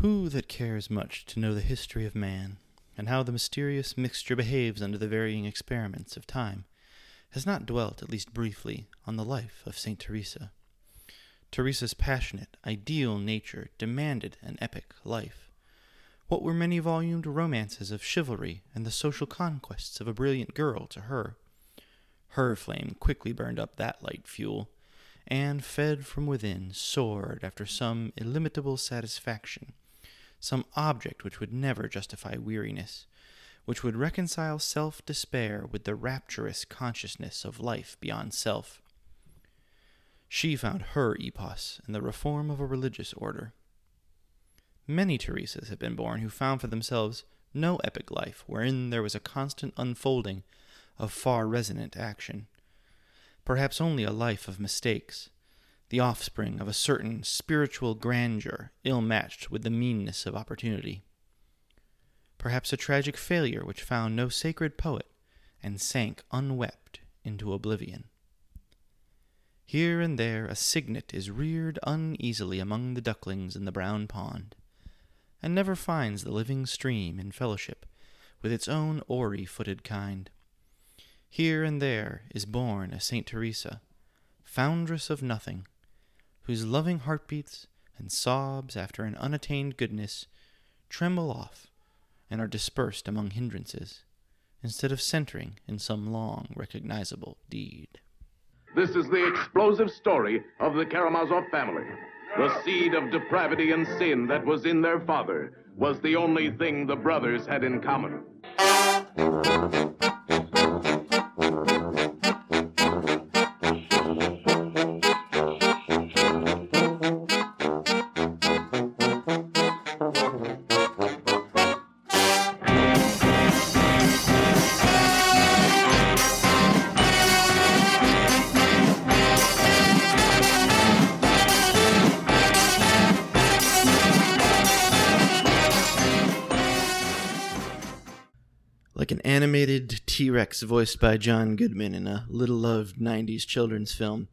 Who that cares much to know the history of man, and how the mysterious mixture behaves under the varying experiments of time, has not dwelt, at least briefly, on the life of Saint Teresa? Teresa's passionate, ideal nature demanded an epic life. What were many volumed romances of chivalry and the social conquests of a brilliant girl to her? Her flame quickly burned up that light fuel, and, fed from within, soared after some illimitable satisfaction, some object which would never justify weariness, which would reconcile self despair with the rapturous consciousness of life beyond self. She found her epos in the reform of a religious order. Many Teresas have been born who found for themselves no epic life wherein there was a constant unfolding of far resonant action. Perhaps only a life of mistakes, the offspring of a certain spiritual grandeur ill matched with the meanness of opportunity. Perhaps a tragic failure which found no sacred poet and sank unwept into oblivion. Here and there a cygnet is reared uneasily among the ducklings in the brown pond, and never finds the living stream in fellowship with its own oary footed kind. Here and there is born a Saint Teresa, foundress of nothing, whose loving heartbeats and sobs after an unattained goodness tremble off and are dispersed among hindrances, instead of centering in some long recognizable deed. This is the explosive story of the Karamazov family. The seed of depravity and sin that was in their father was the only thing the brothers had in common. Animated T Rex voiced by John Goodman in a little loved 90s children's film,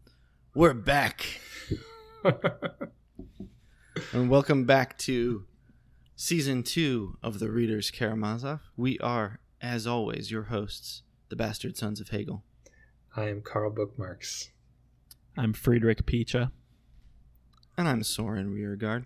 we're back! and welcome back to season two of The Reader's Karamazov. We are, as always, your hosts, the Bastard Sons of Hegel. I am Karl Bookmarks. I'm Friedrich Picha. And I'm Soren Rearguard.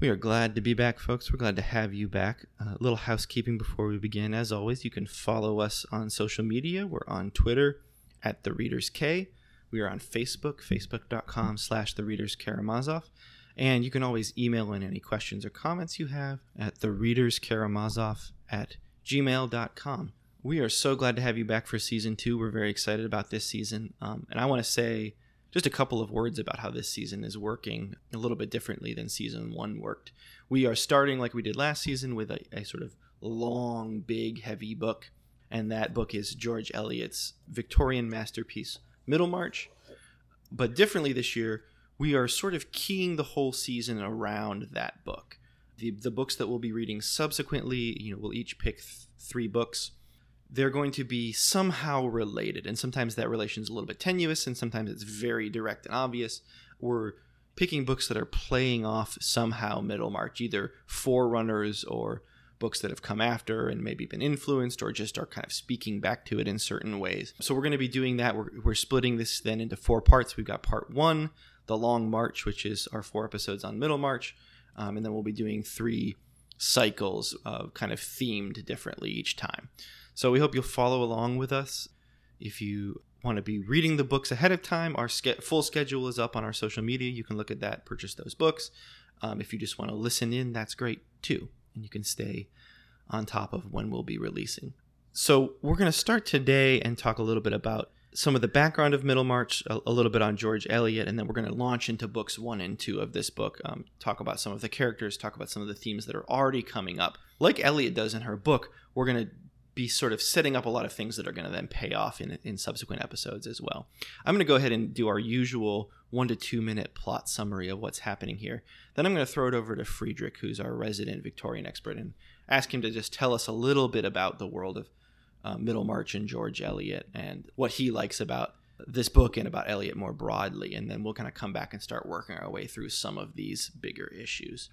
We are glad to be back, folks. We're glad to have you back. A little housekeeping before we begin. As always, you can follow us on social media. We're on Twitter at The Readers K. We are on Facebook, facebook.com slash The Readers Karamazov. And you can always email in any questions or comments you have at The Readers Karamazov at gmail.com. We are so glad to have you back for season two. We're very excited about this season. Um, and I want to say just a couple of words about how this season is working a little bit differently than season one worked. We are starting like we did last season with a, a sort of long, big, heavy book, and that book is George Eliot's Victorian masterpiece, Middlemarch. But differently this year, we are sort of keying the whole season around that book. The, the books that we'll be reading subsequently, you know, we'll each pick th- three books they're going to be somehow related. And sometimes that relation is a little bit tenuous, and sometimes it's very direct and obvious. We're picking books that are playing off somehow Middlemarch, either forerunners or books that have come after and maybe been influenced or just are kind of speaking back to it in certain ways. So we're going to be doing that. We're, we're splitting this then into four parts. We've got part one, The Long March, which is our four episodes on Middlemarch. Um, and then we'll be doing three cycles of kind of themed differently each time. So we hope you'll follow along with us. If you want to be reading the books ahead of time, our ske- full schedule is up on our social media. You can look at that, purchase those books. Um, if you just want to listen in, that's great too. And you can stay on top of when we'll be releasing. So we're going to start today and talk a little bit about some of the background of Middlemarch, a, a little bit on George Eliot, and then we're going to launch into books one and two of this book. Um, talk about some of the characters, talk about some of the themes that are already coming up. Like Eliot does in her book, we're going to be sort of setting up a lot of things that are going to then pay off in, in subsequent episodes as well. I'm going to go ahead and do our usual one to two minute plot summary of what's happening here. Then I'm going to throw it over to Friedrich, who's our resident Victorian expert, and ask him to just tell us a little bit about the world of uh, Middlemarch and George Eliot and what he likes about this book and about Eliot more broadly. And then we'll kind of come back and start working our way through some of these bigger issues.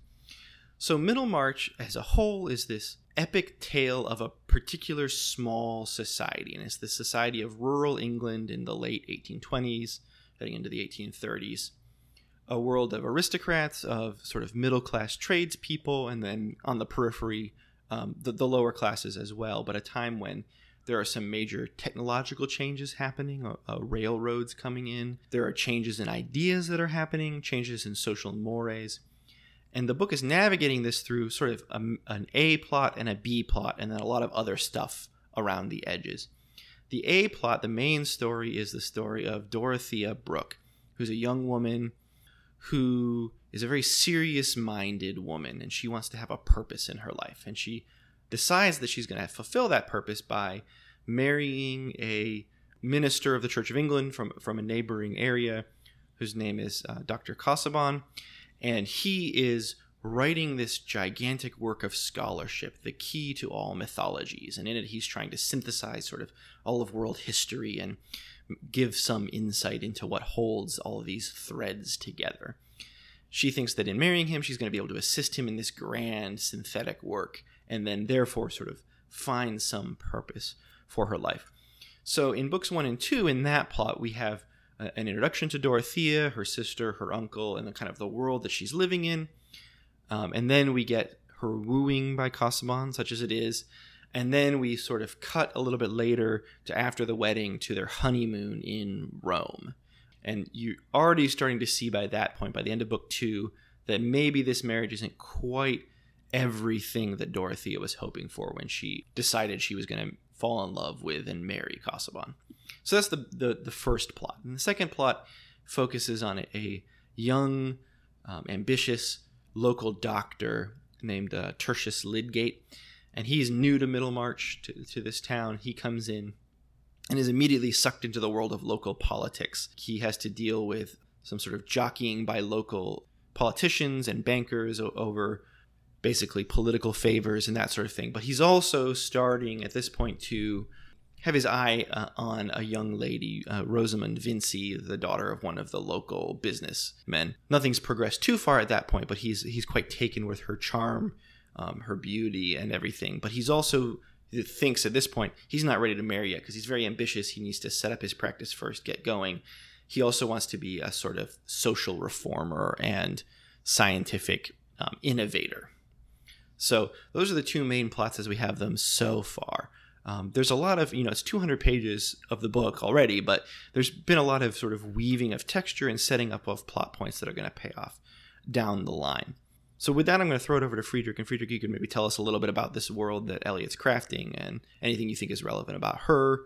So, Middlemarch as a whole is this epic tale of a particular small society, and it's the society of rural England in the late 1820s, heading into the 1830s. A world of aristocrats, of sort of middle class tradespeople, and then on the periphery, um, the, the lower classes as well, but a time when there are some major technological changes happening, uh, uh, railroads coming in. There are changes in ideas that are happening, changes in social mores. And the book is navigating this through sort of a, an A plot and a B plot, and then a lot of other stuff around the edges. The A plot, the main story, is the story of Dorothea Brooke, who's a young woman who is a very serious minded woman, and she wants to have a purpose in her life. And she decides that she's going to fulfill that purpose by marrying a minister of the Church of England from, from a neighboring area whose name is uh, Dr. Casaubon. And he is writing this gigantic work of scholarship, the key to all mythologies. And in it, he's trying to synthesize sort of all of world history and give some insight into what holds all these threads together. She thinks that in marrying him, she's going to be able to assist him in this grand synthetic work and then therefore sort of find some purpose for her life. So in books one and two, in that plot, we have an introduction to Dorothea, her sister, her uncle, and the kind of the world that she's living in. Um, and then we get her wooing by Casaubon, such as it is. And then we sort of cut a little bit later to after the wedding to their honeymoon in Rome. And you're already starting to see by that point, by the end of book two, that maybe this marriage isn't quite everything that Dorothea was hoping for when she decided she was going to fall in love with and marry Casaubon. So that's the, the, the first plot. And the second plot focuses on a, a young, um, ambitious local doctor named uh, Tertius Lydgate. And he's new to Middlemarch, to, to this town. He comes in and is immediately sucked into the world of local politics. He has to deal with some sort of jockeying by local politicians and bankers over basically political favors and that sort of thing. But he's also starting at this point to have his eye uh, on a young lady, uh, Rosamond Vincy, the daughter of one of the local businessmen. Nothing's progressed too far at that point, but he's he's quite taken with her charm, um, her beauty, and everything. But he's also thinks at this point he's not ready to marry yet because he's very ambitious. He needs to set up his practice first, get going. He also wants to be a sort of social reformer and scientific um, innovator. So those are the two main plots as we have them so far. Um, there's a lot of, you know, it's 200 pages of the book already, but there's been a lot of sort of weaving of texture and setting up of plot points that are going to pay off down the line. So with that, I'm going to throw it over to Friedrich, and Friedrich, you can maybe tell us a little bit about this world that Eliot's crafting and anything you think is relevant about her,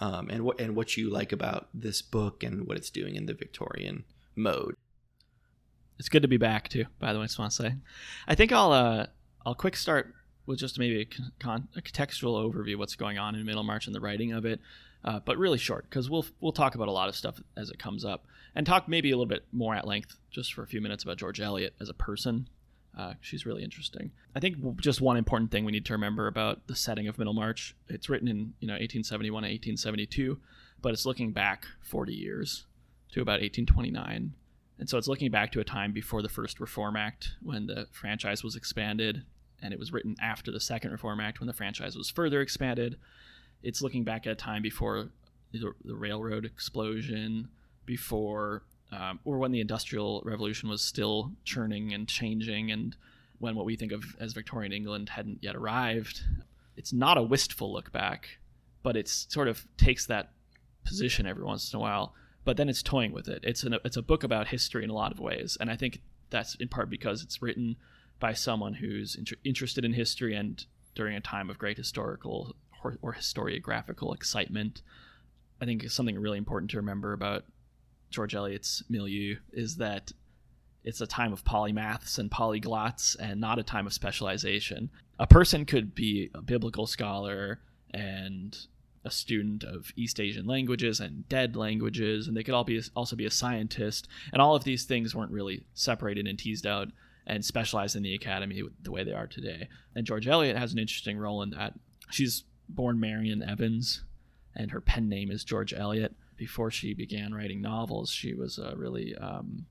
um, and what and what you like about this book and what it's doing in the Victorian mode. It's good to be back too. By the way, I just want to say, I think I'll uh, I'll quick start with just maybe a, con- a contextual overview of what's going on in Middlemarch and the writing of it, uh, but really short because we'll we'll talk about a lot of stuff as it comes up and talk maybe a little bit more at length just for a few minutes about George Eliot as a person. Uh, she's really interesting. I think just one important thing we need to remember about the setting of Middlemarch. It's written in you know 1871 and 1872, but it's looking back 40 years to about 1829. And so it's looking back to a time before the first Reform Act when the franchise was expanded and it was written after the Second Reform Act when the franchise was further expanded. It's looking back at a time before the, the railroad explosion, before um, or when the Industrial Revolution was still churning and changing, and when what we think of as Victorian England hadn't yet arrived. It's not a wistful look back, but it sort of takes that position every once in a while. But then it's toying with it. It's an, it's a book about history in a lot of ways, and I think that's in part because it's written by someone who's inter- interested in history and during a time of great historical or, or historiographical excitement. I think something really important to remember about George Eliot's milieu is that it's a time of polymaths and polyglots and not a time of specialization. A person could be a biblical scholar and a student of East Asian languages and dead languages, and they could all be also be a scientist. And all of these things weren't really separated and teased out and specialized in the academy the way they are today. And George Eliot has an interesting role in that. She's born Marian Evans, and her pen name is George Eliot. Before she began writing novels, she was a really um,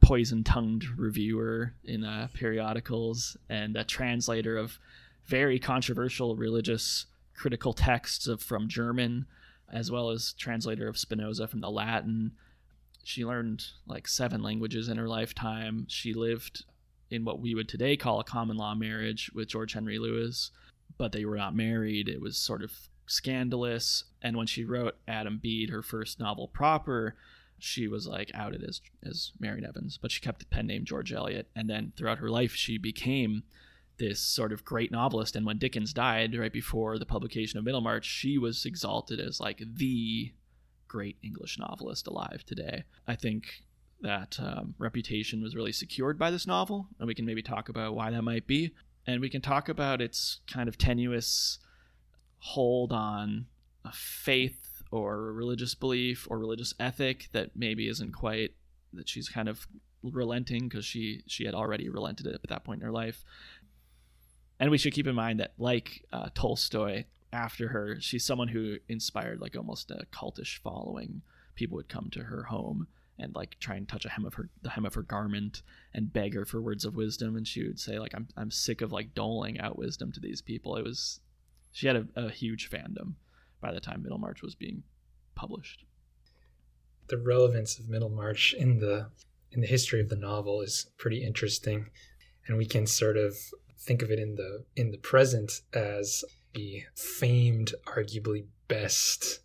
poison tongued reviewer in uh, periodicals and a translator of very controversial religious critical texts of, from German, as well as translator of Spinoza from the Latin. She learned like seven languages in her lifetime. She lived in what we would today call a common law marriage with George Henry Lewes, but they were not married. It was sort of scandalous. And when she wrote Adam Bede, her first novel proper, she was like outed as as Marian Evans, but she kept the pen name George Eliot. And then throughout her life, she became this sort of great novelist. And when Dickens died right before the publication of Middlemarch, she was exalted as like the great English novelist alive today. I think that um, reputation was really secured by this novel, and we can maybe talk about why that might be. And we can talk about its kind of tenuous hold on a faith or a religious belief or religious ethic that maybe isn't quite that she's kind of relenting because she she had already relented at that point in her life. And we should keep in mind that like uh, tolstoy after her she's someone who inspired like almost a cultish following. People would come to her home and like try and touch a hem of her the hem of her garment and beg her for words of wisdom. And she would say like i'm, I'm sick of like doling out wisdom to these people. It was she had a, a huge fandom by the time middlemarch was being published. The relevance of middlemarch in the in the history of the novel is pretty interesting and we can sort of think of it in the in the present as the famed arguably best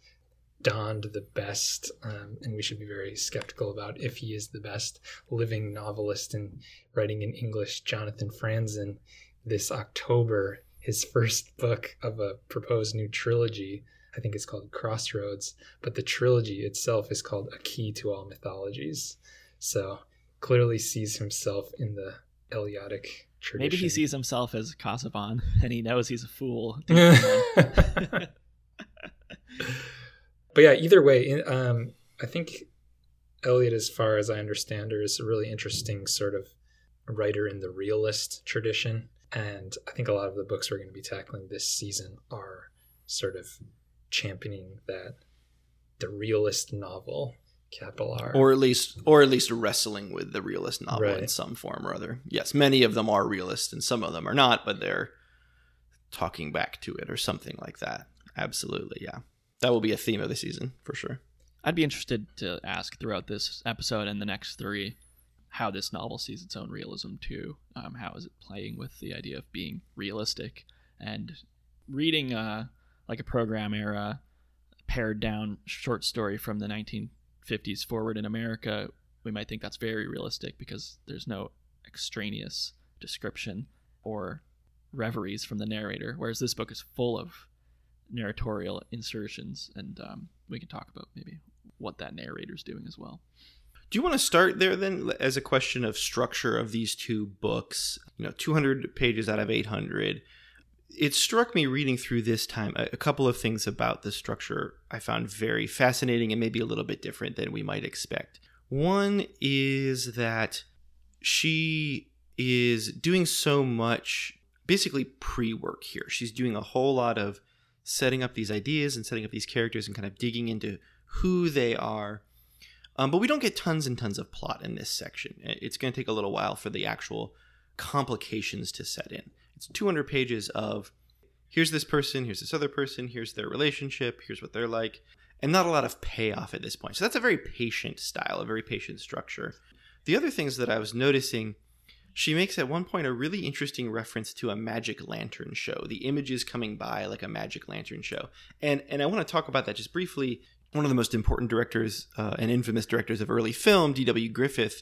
donned the best, um, and we should be very skeptical about if he is the best living novelist and writing in English. Jonathan Franzen, this October, his first book of a proposed new trilogy. I think it's called Crossroads, but the trilogy itself is called A Key to All Mythologies. So clearly sees himself in the Eliadic tradition. maybe he sees himself as Casaubon and he knows he's a fool but yeah, either way, um, I think Eliot, as far as I understand her, is a really interesting sort of writer in the realist tradition. And I think a lot of the books we're going to be tackling this season are sort of championing that the realist novel, capital R. or at least or at least wrestling with the realist novel in some form or other. Yes, many of them are realist and some of them are not, but they're talking back to it or something like that. Absolutely, yeah. That will be a theme of the season for sure. I'd be interested to ask throughout this episode and the next three how this novel sees its own realism too. Um, how is it playing with the idea of being realistic and reading uh, like a program era pared down short story from the 1950s forward in America? We might think that's very realistic because there's no extraneous description or reveries from the narrator, whereas this book is full of narratorial insertions, and um, we can talk about maybe what that narrator's doing as well. Do you want to start there then as a question of structure of these two books? You know, 200 pages out of 800. It struck me reading through this time a, a couple of things about the structure I found very fascinating and maybe a little bit different than we might expect. One is that she is doing so much basically pre work here. She's doing a whole lot of setting up these ideas and setting up these characters and kind of digging into who they are. Um, but we don't get tons and tons of plot in this section. It's going to take a little while for the actual complications to set in. It's 200 pages of here's this person, here's this other person, here's their relationship, here's what they're like, and not a lot of payoff at this point. So that's a very patient style, a very patient structure. The other things that I was noticing, she makes at one point a really interesting reference to a magic lantern show. The images coming by like a magic lantern show, and and I want to talk about that just briefly. One of the most important directors uh, and infamous directors of early film, D.W. Griffith,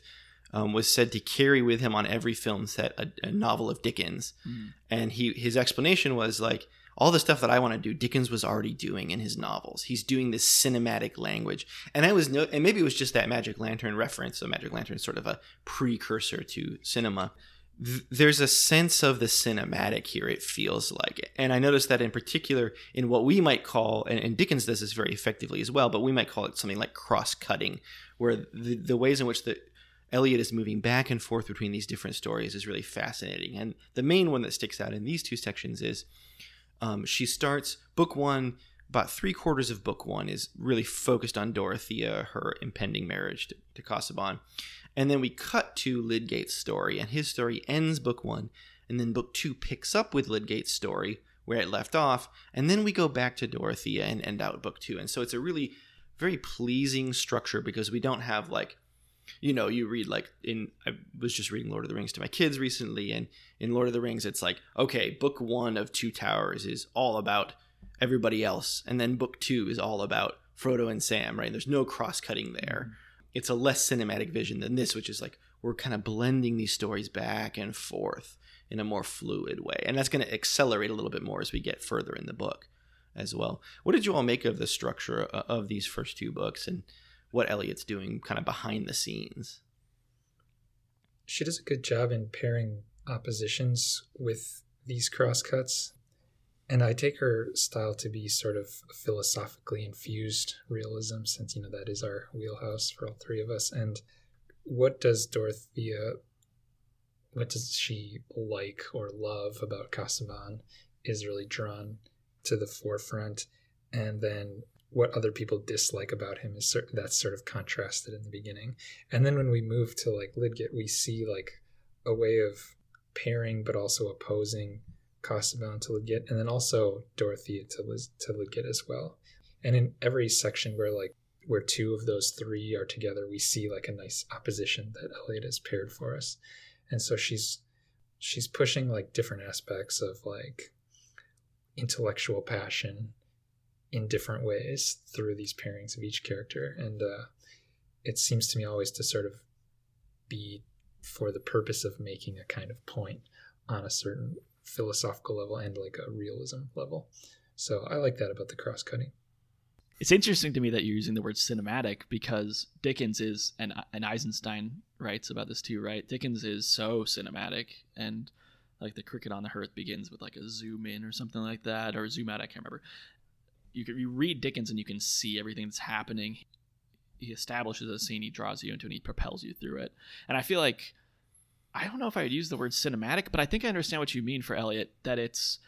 um, was said to carry with him on every film set a, a novel of Dickens, and he his explanation was like all the stuff that I want to do, Dickens was already doing in his novels. He's doing this cinematic language, and I was no, and maybe it was just that Magic Lantern reference. So Magic Lantern is sort of a precursor to cinema. Th- There's a sense of the cinematic here. It feels like, and I noticed that in particular in what we might call, and, and Dickens does this very effectively as well, but we might call it something like cross-cutting, where the, the ways in which the Eliot is moving back and forth between these different stories is really fascinating. And the main one that sticks out in these two sections is um, she starts book one. About three quarters of book one is really focused on Dorothea, her impending marriage to, to Casaubon. And then we cut to Lydgate's story, and his story ends book one, and then book two picks up with Lydgate's story where it left off, and then we go back to Dorothea and end out book two. And so it's a really very pleasing structure because we don't have like you know you read like in i was just reading lord of the rings to my kids recently and in lord of the rings it's like okay book one of two towers is all about everybody else and then book two is all about frodo and sam right? There's no cross-cutting there. Mm-hmm. It's a less cinematic vision than this which is like we're kind of blending these stories back and forth in a more fluid way and that's going to accelerate a little bit more as we get further in the book as well. What did you all make of the structure uh, of these first two books and what Eliot's doing kind of behind the scenes. She does a good job in pairing oppositions with these crosscuts. And I take her style to be sort of philosophically infused realism, since, you know, that is our wheelhouse for all three of us. And what does Dorothea, what does she like or love about Casaubon is really drawn to the forefront. And then what other people dislike about him is that's sort of contrasted in the beginning. And then when we move to like Lydgate we see like a way of pairing but also opposing Casaubon to Lydgate and then also Dorothea to Liz to Lydgate as well. And in every section where like where two of those three are together we see like a nice opposition that Eliot has paired for us. And so she's she's pushing like different aspects of like intellectual passion in different ways through these pairings of each character. And uh, it seems to me always to sort of be for the purpose of making a kind of point on a certain philosophical level and like a realism level. So i like that about the cross cutting it's interesting to me that you're using the word cinematic because dickens is and, and eisenstein writes about this too right? Dickens is so cinematic and like the cricket on the hearth begins with like a zoom in or something like that or zoom out i can't remember you can you read Dickens and you can see everything that's happening. He establishes a scene, he draws you into, it, and he propels you through it. And I feel like I don't know if I would use the word cinematic, but I think I understand what you mean for Eliot. That it's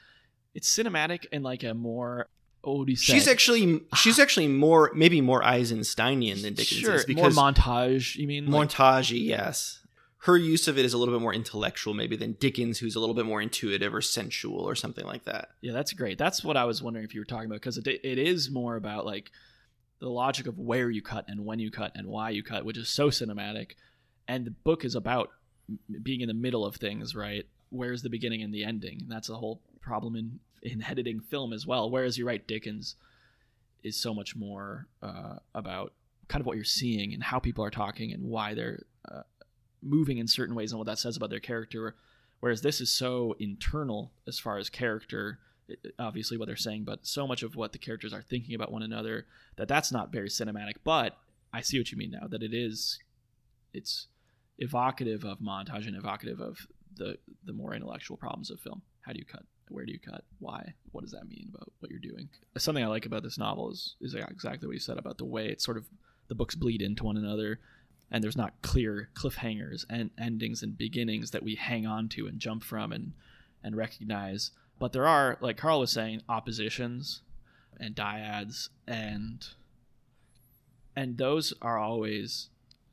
it's cinematic in like a more oh, she's actually she's actually more maybe more Eisensteinian than Dickens sure, is because more montage. You mean montage? Like, yes, her use of it is a little bit more intellectual maybe than Dickens, who's a little bit more intuitive or sensual or something like that. Yeah, that's great. That's what I was wondering if you were talking about because it, it is more about like the logic of where you cut and when you cut and why you cut, which is so cinematic. And the book is about being in the middle of things, right? Where's the beginning and the ending? That's a whole problem in in editing film as well. Whereas you write Dickens is so much more uh, about kind of what you're seeing and how people are talking and why they're uh, moving in certain ways and what that says about their character. Whereas this is so internal as far as character, obviously what they're saying, but so much of what the characters are thinking about one another that that's not very cinematic. But I see what you mean now that it is, it's evocative of montage and evocative of the the more intellectual problems of film. How do you cut? Where do you cut? Why? What does that mean about what you're doing? Something I like about this novel is is exactly what you said about the way it's sort of the books bleed into one another and there's not clear cliffhangers and endings and beginnings that we hang on to and jump from and and recognize. But there are like carl was saying oppositions and dyads and and those are always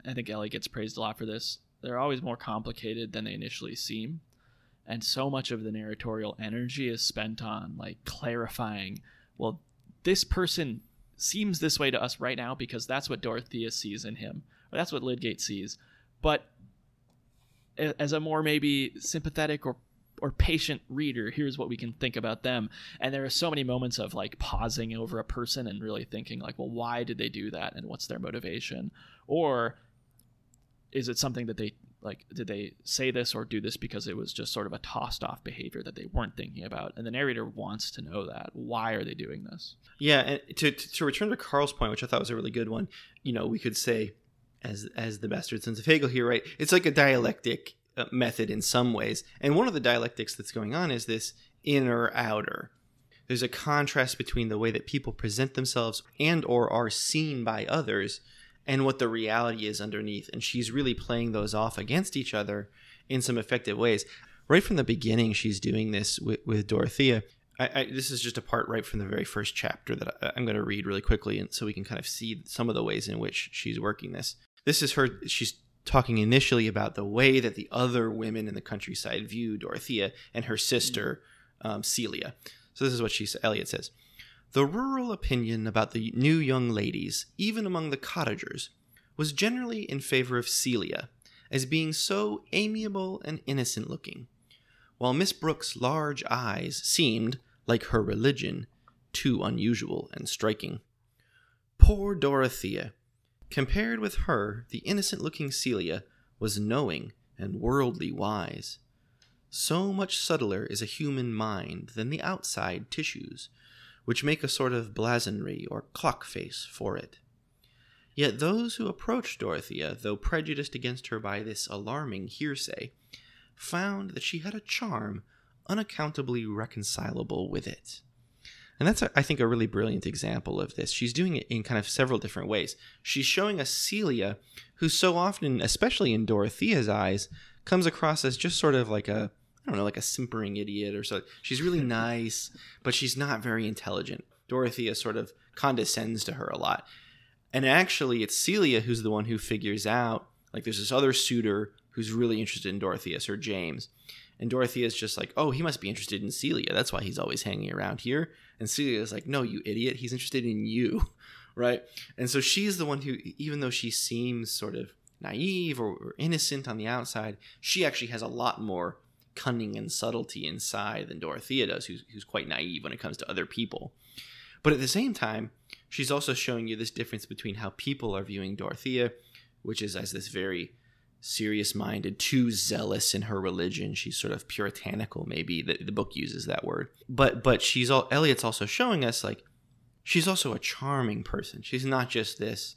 i think ellie gets praised a lot for this they're always more complicated than they initially seem. And so much of the narratorial energy is spent on like clarifying well this person seems this way to us right now because that's what dorothea sees in him that's what Lydgate sees. But as a more maybe sympathetic or or patient reader, here's what we can think about them. And there are so many moments of like pausing over a person and really thinking like, well, why did they do that and what's their motivation? Or is it something that they like did they say this or do this because it was just sort of a tossed off behavior that they weren't thinking about and the narrator wants to know that why are they doing this yeah and to, to, to return to carl's point which i thought was a really good one you know we could say as as the bastard sons of Hegel here, right? It's like a dialectic uh, method in some ways, and one of the dialectics that's going on is this inner outer. There's a contrast between the way that people present themselves and or are seen by others and what the reality is underneath, and she's really playing those off against each other in some effective ways. Right from the beginning, she's doing this with, with Dorothea. I, I, this is just a part right from the very first chapter that I, am going to read really quickly, and so we can kind of see some of the ways in which she's working this this is her she's talking initially about the way that the other women in the countryside view Dorothea and her sister um, Celia. So this is what she Eliot says. The rural opinion about the new young ladies, even among the cottagers, was generally in favor of Celia, as being so amiable and innocent looking, while Miss Brooke's large eyes seemed, like her religion, too unusual and striking. Poor Dorothea! Compared with her, the innocent looking Celia was knowing and worldly wise. So much subtler is a human mind than the outside tissues, which make a sort of blazonry or clock face for it. Yet those who approached Dorothea, though prejudiced against her by this alarming hearsay, found that she had a charm unaccountably reconcilable with it. And that's, I think, a really brilliant example of this. She's doing it in kind of several different ways. She's showing us Celia, who so often, especially in Dorothea's eyes, comes across as just sort of like a, I don't know, like a simpering idiot or so. She's really nice, but she's not very intelligent. Dorothea sort of condescends to her a lot. And actually, it's Celia who's the one who figures out, like, there's this other suitor who's really interested in Dorothea, Sir James. And Dorothea's just like, oh, he must be interested in Celia. That's why he's always hanging around here. And Celia is like, no, you idiot. He's interested in you. right? And so she's the one who, even though she seems sort of naive or, or innocent on the outside, she actually has a lot more cunning and subtlety inside than Dorothea does, who's, who's quite naive when it comes to other people. But at the same time, she's also showing you this difference between how people are viewing Dorothea, which is as this very serious minded, too zealous in her religion. She's sort of puritanical, maybe. The, the book uses that word. But but she's all Eliot's also showing us like she's also a charming person. She's not just this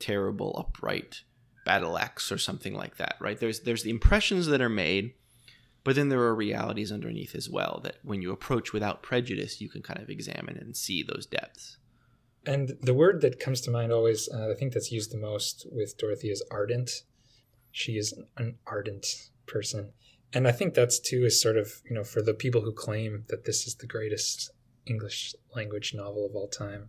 terrible, upright battle axe or something like that, right? There's there's the impressions that are made, but then there are realities underneath as well that when you approach without prejudice, you can kind of examine and see those depths. And the word that comes to mind always, uh, I think that's used the most with Dorothy is ardent she is an ardent person. And I think that's too is sort of, you know, for the people who claim that this is the greatest English language novel of all time,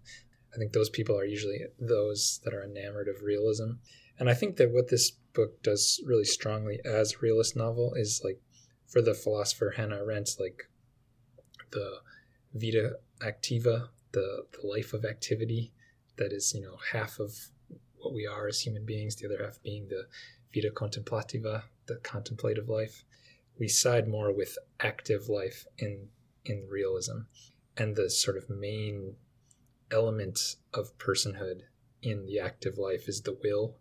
I think those people are usually those that are enamored of realism. And I think that what this book does really strongly as a realist novel is like for the philosopher Hannah Arendt, like the vita activa, the, the life of activity that is, you know, half of what we are as human beings, the other half being the vita contemplativa, the contemplative life. We side more with active life in in realism, and the sort of main element of personhood in the active life is the will.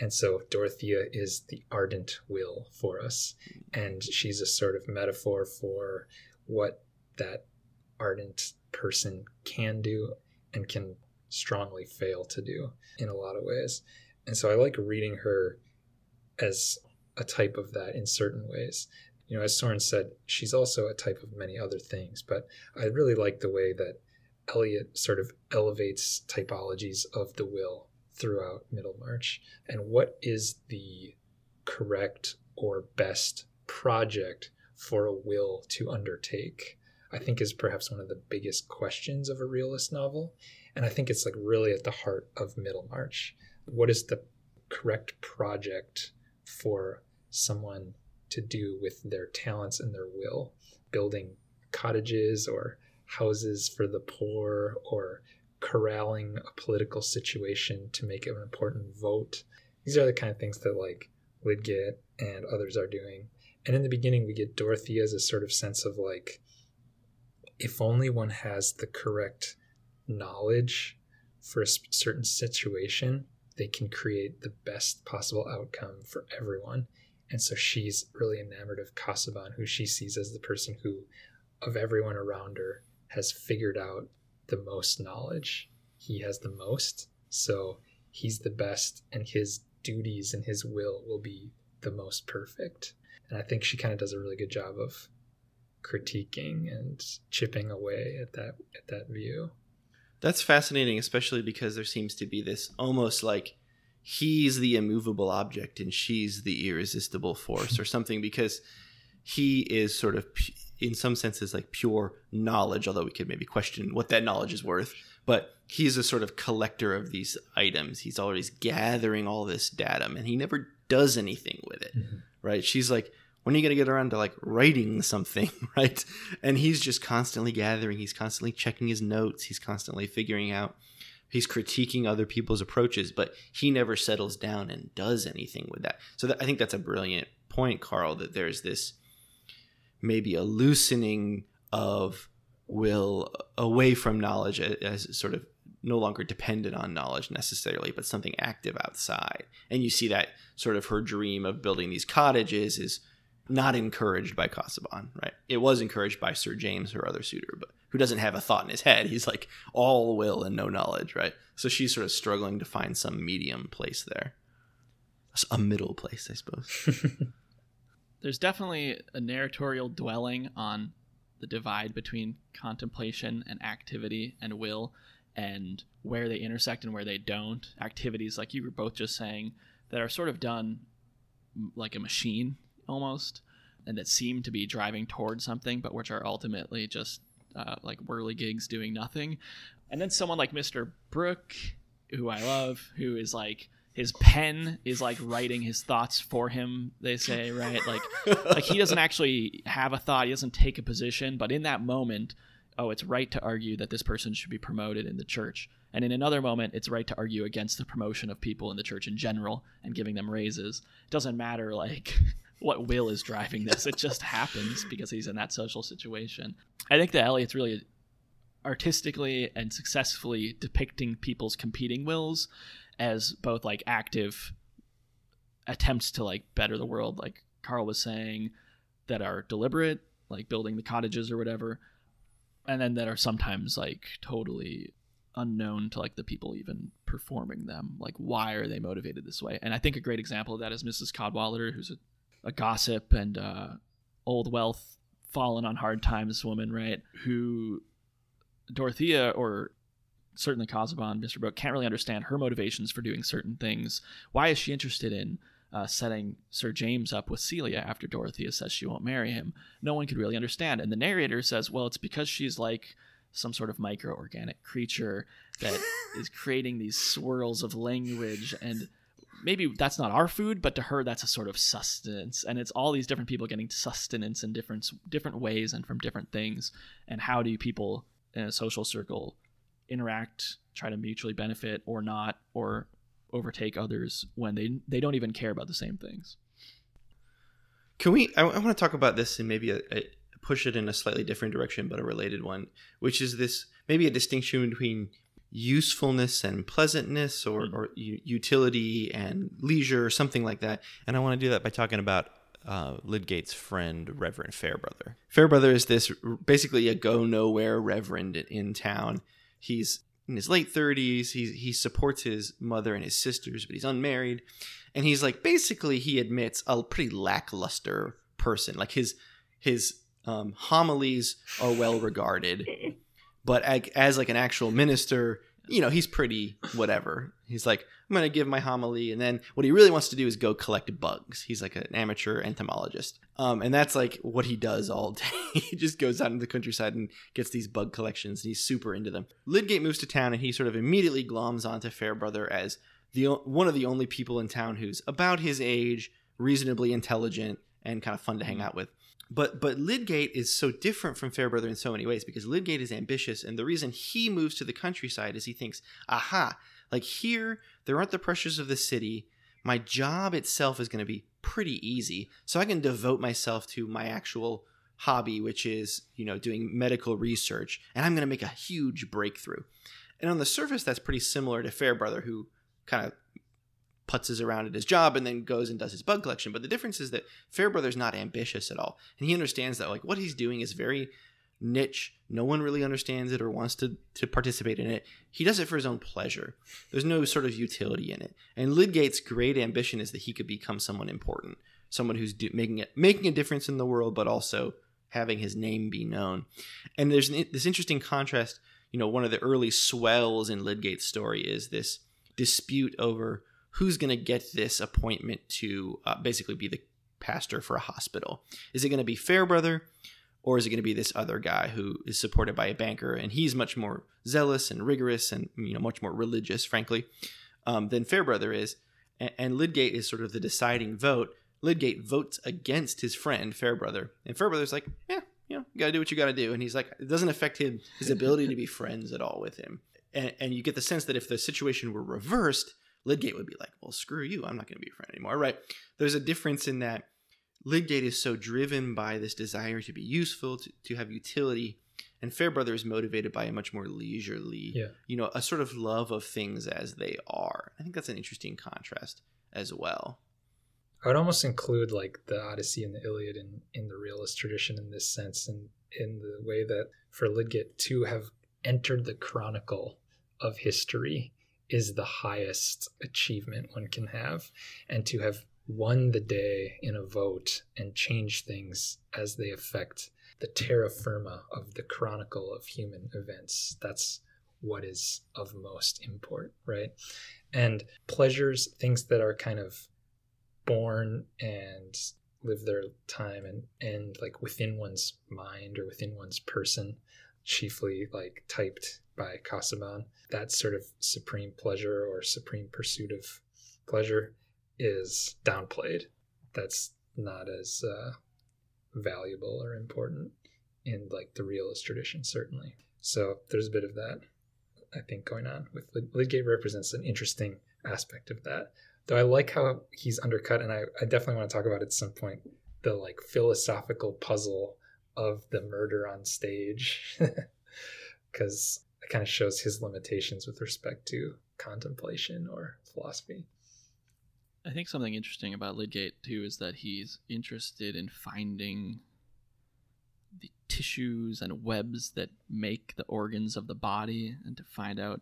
And so Dorothea is the ardent will for us, and she's a sort of metaphor for what that ardent person can do and can strongly fail to do in a lot of ways. And so I like reading her as a type of that in certain ways. You know, as Soren said, she's also a type of many other things, but I really like the way that Eliot sort of elevates typologies of the will throughout Middlemarch. And what is the correct or best project for a will to undertake? I think is perhaps one of the biggest questions of a realist novel. And I think it's like really at the heart of Middlemarch. What is the correct project for someone to do with their talents and their will, building cottages or houses for the poor or corralling a political situation to make an important vote. These are the kind of things that like Lydgate and others are doing. And in the beginning, we get Dorothy as a sort of sense of like, if only one has the correct knowledge for a certain situation, they can create the best possible outcome for everyone. And so she's really enamored of Casaubon, who she sees as the person who, of everyone around her, has figured out the most knowledge. He has the most, so he's the best, and his duties and his will will be the most perfect. And I think she kind of does a really good job of critiquing and chipping away at that at that view. That's fascinating, especially because there seems to be this almost like he's the immovable object and she's the irresistible force or something because he is sort of in some senses like pure knowledge although we could maybe question what that knowledge is worth but he's a sort of collector of these items he's always gathering all this datum and he never does anything with it, Mhm. right? She's like, when are you going to get around to like writing something, right? And he's just constantly gathering, he's constantly checking his notes, he's constantly figuring out, he's critiquing other people's approaches, but he never settles down and does anything with that. So that, I think that's a brilliant point, Karl, that there's this maybe a loosening of will away from knowledge as sort of no longer dependent on knowledge necessarily, but something active outside. And you see that sort of her dream of building these cottages is not encouraged by Casaubon, right? It was encouraged by Sir James, her other suitor, but who doesn't have a thought in his head. He's like all will and no knowledge, right? So she's sort of struggling to find some medium place there. A middle place, I suppose. there's definitely a narratorial dwelling on the divide between contemplation and activity and will and where they intersect and where they don't activities like you were both just saying that are sort of done like a machine almost and that seem to be driving towards something but which are ultimately just uh, like whirligigs doing nothing. And then someone like mr brooke who i love who is like his pen is like writing his thoughts for him they say right? Like like he doesn't actually have a thought he doesn't take a position but in that moment oh it's right to argue that this person should be promoted in the church. And in another moment it's right to argue against the promotion of people in the church in general and giving them raises. It doesn't matter like what will is driving this. It just happens because he's in that social situation. I think that eliot's really artistically and successfully depicting people's competing wills as both like active attempts to like better the world like carl was saying that are deliberate like building the cottages or whatever and then that are sometimes like totally unknown to like the people even performing them. Like why are they motivated this way? And i think a great example of that is mrs cadwallader who's a, a gossip and uh, old wealth fallen on hard times woman right who dorothea or certainly Casaubon, Mr. Brooke, can't really understand her motivations for doing certain things. Why is she interested in uh, setting Sir James up with Celia after Dorothea says she won't marry him? No one could really understand. And the narrator says, well, it's because she's like some sort of micro-organic creature that is creating these swirls of language and maybe that's not our food but to her that's a sort of sustenance and it's all these different people getting sustenance in different different ways and from different things and how do people in a social circle interact, try to mutually benefit or not, or overtake others when they they don't even care about the same things. Can we? I, I want to talk about this and maybe a, a, push it in a slightly different direction, but a related one, which is this maybe a distinction between usefulness and pleasantness, or, Mm. or utility and leisure, or something like that. And I want to do that by talking about uh, Lydgate's friend, Reverend Farebrother. Farebrother is this basically a go nowhere reverend in, in town. He's in his late 30s. He, he supports his mother and his sisters, but he's unmarried. And he's like, basically, he admits a pretty lackluster person. Like his, his um, homilies are well regarded, but as like an actual minister, you know, he's pretty whatever. He's like, I'm going to give my homily. And then what he really wants to do is go collect bugs. He's like an amateur entomologist. Um, and that's like what he does all day. he just goes out into the countryside and gets these bug collections and he's super into them. Lydgate moves to town and he sort of immediately gloms onto Farebrother as the one of the only people in town who's about his age, reasonably intelligent, and kind of fun to hang out with. But but Lydgate is so different from Farebrother in so many ways because Lydgate is ambitious, and the reason he moves to the countryside is he thinks, aha, like here there aren't the pressures of the city. My job itself is going to be pretty easy, so I can devote myself to my actual hobby, which is you know doing medical research, and I'm going to make a huge breakthrough. And on the surface, that's pretty similar to Farebrother, who kind of putzes around at his job and then goes and does his bug collection. But the difference is that Farebrother's not ambitious at all. And he understands that like what he's doing is very niche. No one really understands it or wants to, to participate in it. He does it for his own pleasure. There's no sort of utility in it. And Lydgate's great ambition is that he could become someone important, someone who's do, making it making a difference in the world, but also having his name be known. And there's an, this interesting contrast. You know, one of the early swells in Lydgate's story is this dispute over who's going to get this appointment to uh, basically be the pastor for a hospital. Is it going to be Farebrother or is it going to be this other guy who is supported by a banker and he's much more zealous and rigorous and you know much more religious, frankly, um, than Farebrother is? and, and Lydgate is sort of the deciding vote. Lydgate votes against his friend Farebrother, and Farebrother's like, yeah, you know, you gotta do what you gotta do, and he's like, it doesn't affect him his ability to be friends at all with him, and, and you get the sense that if the situation were reversed, Lydgate would be like, well, screw you, I'm not gonna be your friend anymore, right? There's a difference in that Lydgate is so driven by this desire to be useful, to, to have utility, and Farebrother is motivated by a much more leisurely, Yeah. you know, a sort of love of things as they are. I think that's an interesting contrast as well. I would almost include like the Odyssey and the Iliad in, in the realist tradition in this sense, and in the way that for Lydgate to have entered the chronicle of history is the highest achievement one can have, and to have won the day in a vote and change things as they affect the terra firma of the chronicle of human events. That's what is of most import, right? And pleasures, things that are kind of born and live their time and end like within one's mind or within one's person, chiefly like typed by Casaubon. That sort of supreme pleasure or supreme pursuit of pleasure is downplayed. That's not as uh, valuable or important in like the realist tradition, certainly. So there's a bit of that, I think, going on with Lyd- Lydgate represents an interesting aspect of that. Though I like how he's undercut, and I, I definitely want to talk about at some point, the like philosophical puzzle of the murder on stage. Because it kind of shows his limitations with respect to contemplation or philosophy. I think something interesting about Lydgate too is that he's interested in finding the tissues and webs that make the organs of the body, and to find out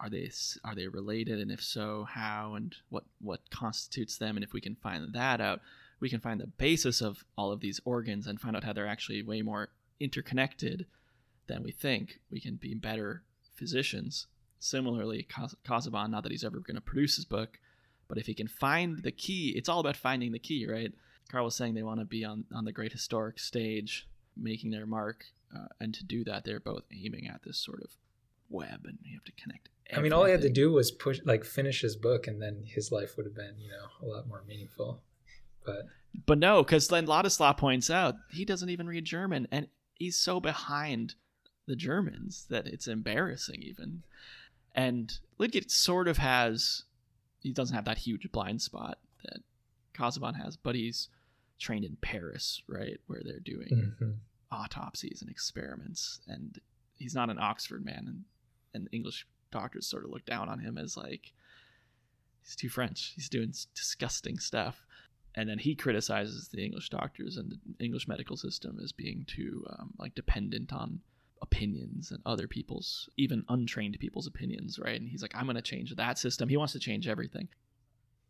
are they are they related, and if so, how? And what what constitutes them, and if we can find that out, we can find the basis of all of these organs and find out how they're actually way more interconnected than we think. We can be better physicians. Similarly, Cas- Casaubon, not that he's ever going to produce his book, but if he can find the key, it's all about finding the key, right? Karl was saying they want to be on, on the great historic stage, making their mark. Uh, and to do that, they're both aiming at this sort of web, and you have to connect. I mean, all he had to do was push, like, finish his book, and then his life would have been, you know, a lot more meaningful. But But no, because then Ladislaw points out he doesn't even read German, and he's so behind the Germans that it's embarrassing even. And Lydgate sort of has, he doesn't have that huge blind spot that Casaubon has, but he's trained in Paris, right, where they're doing mhm. autopsies and experiments, and he's not an Oxford man, and, and English doctors sort of look down on him as like he's too French. He's doing disgusting stuff, and then he criticizes the English doctors and the English medical system as being too um, like dependent on opinions and other people's, even untrained people's opinions, right? And he's like, I'm going to change that system. He wants to change everything.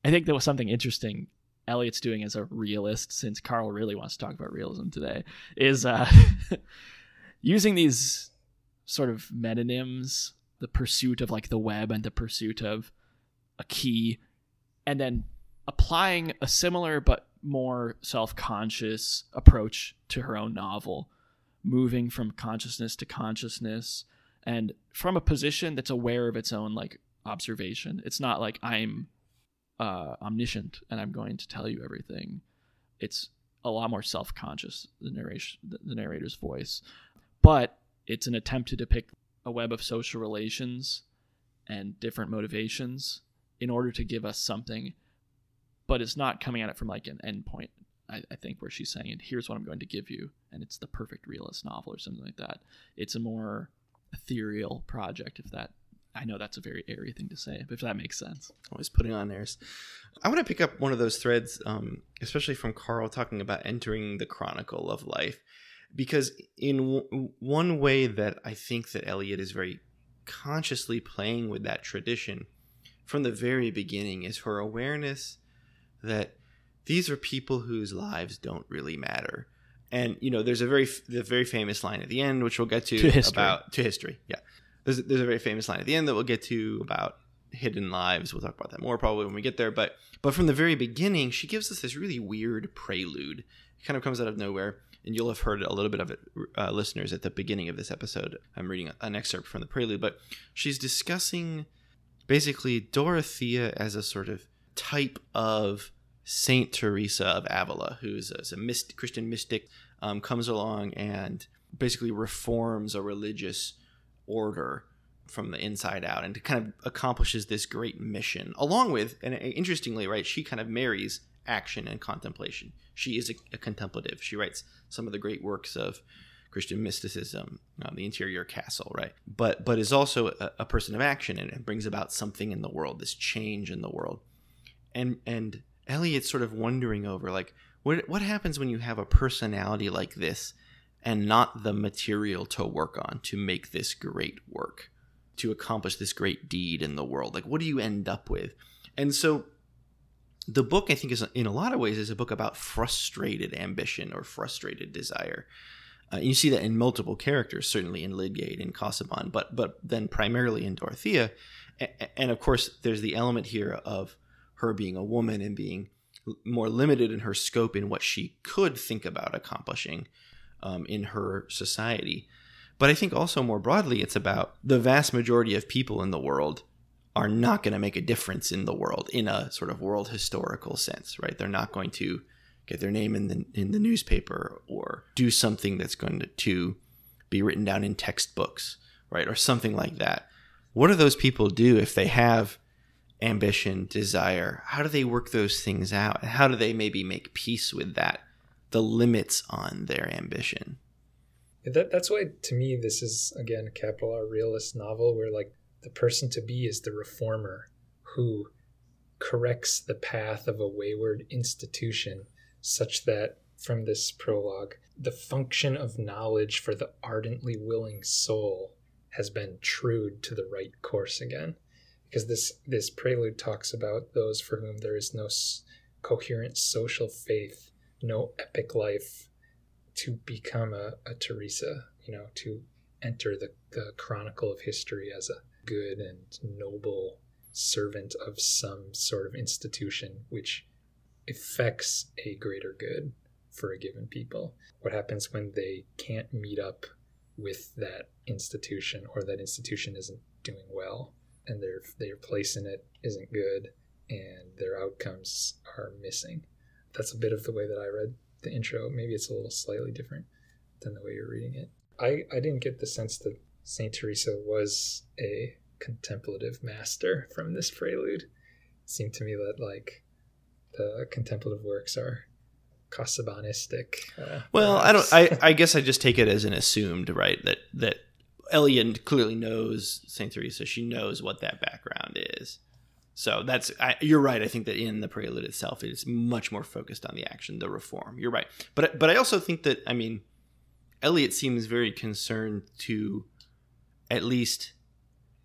I think there was something interesting Eliot's doing as a realist, since Karl really wants to talk about realism today, is uh, using these sort of metonyms, the pursuit of like the web and the pursuit of a key, and then applying a similar but more self-conscious approach to her own novel, moving from consciousness to consciousness, and from a position that's aware of its own like observation. It's not like I'm uh, omniscient and I'm going to tell you everything. It's a lot more self-conscious the narration the, narrator's voice but it's an attempt to depict a web of social relations and different motivations in order to give us something but it's not coming at it from like an endpoint I, I think where she's saying here's what i'm going to give you and it's the perfect realist novel or something like that it's a more ethereal project if that i know that's a very airy thing to say if that makes sense always putting on airs. I want to pick up one of those threads, um, especially from Karl talking about entering the chronicle of life, because in w- one way that I think that Eliot is very consciously playing with that tradition from the very beginning is her awareness that these are people whose lives don't really matter. And you know, there's a very the very famous line at the end, which we'll get to, To about to history. Yeah, there's there's a very famous line at the end that we'll get to about hidden lives. We'll talk about that more probably when we get there. But but from the very beginning, she gives us this really weird prelude. It kind of comes out of nowhere, and you'll have heard a little bit of it, uh, listeners, at the beginning of this episode. I'm reading an excerpt from the prelude, but she's discussing basically Dorothea as a sort of type of Saint Teresa of Avila, who's a, a Christian mystic, um, comes along and basically reforms a religious order from the inside out and kind of accomplishes this great mission along with and interestingly right she kind of marries action and contemplation. She is a, a contemplative. She writes some of the great works of christian mysticism uh, the interior castle right? But but is also a, a person of action and, and brings about something in the world this change in the world. And and eliot's sort of wondering over like what what happens when you have a personality like this and not the material to work on to make this great work to accomplish this great deed in the world? Like what do you end up with? And so the book i think is in a lot of ways is a book about frustrated ambition or frustrated desire. Uh, you see that in multiple characters certainly in lydgate and casaubon but but then primarily in dorothea. And of course there's the element here of her being a woman and being more limited in her scope in what she could think about accomplishing um, in her society but I think also more broadly, it's about the vast majority of people in the world are not going to make a difference in the world in a sort of world historical sense, right? They're not going to get their name in the in the newspaper or do something that's going to, to be written down in textbooks, right? Or something like that. What do those people do if they have ambition, desire? How do they work those things out? How do they maybe make peace with that, the limits on their ambition? That that's why to me this is again a capital R realist novel where like the person to be is the reformer who corrects the path of a wayward institution such that from this prologue the function of knowledge for the ardently willing soul has been trued to the right course again because this this prelude talks about those for whom there is no s- coherent social faith no epic life to become a, a Teresa, you know, to enter the, the chronicle of history as a good and noble servant of some sort of institution which effects a greater good for a given people. What happens when they can't meet up with that institution or that institution isn't doing well and their their place in it isn't good and their outcomes are missing. That's a bit of the way that I read the intro. Maybe it's a little slightly different than the way you're reading it. I, I didn't get the sense that Saint Teresa was a contemplative master from this prelude. It seemed to me that like the contemplative works are Casaubonistic. Uh, well, I don't. I, I guess I just take it as an assumed right that that Eliot clearly knows Saint Teresa. She knows what that background is. So that's I, you're right. I think that in the prelude itself, it's much more focused on the action, the reform. You're right, but but I also think that I mean, Eliot seems very concerned to at least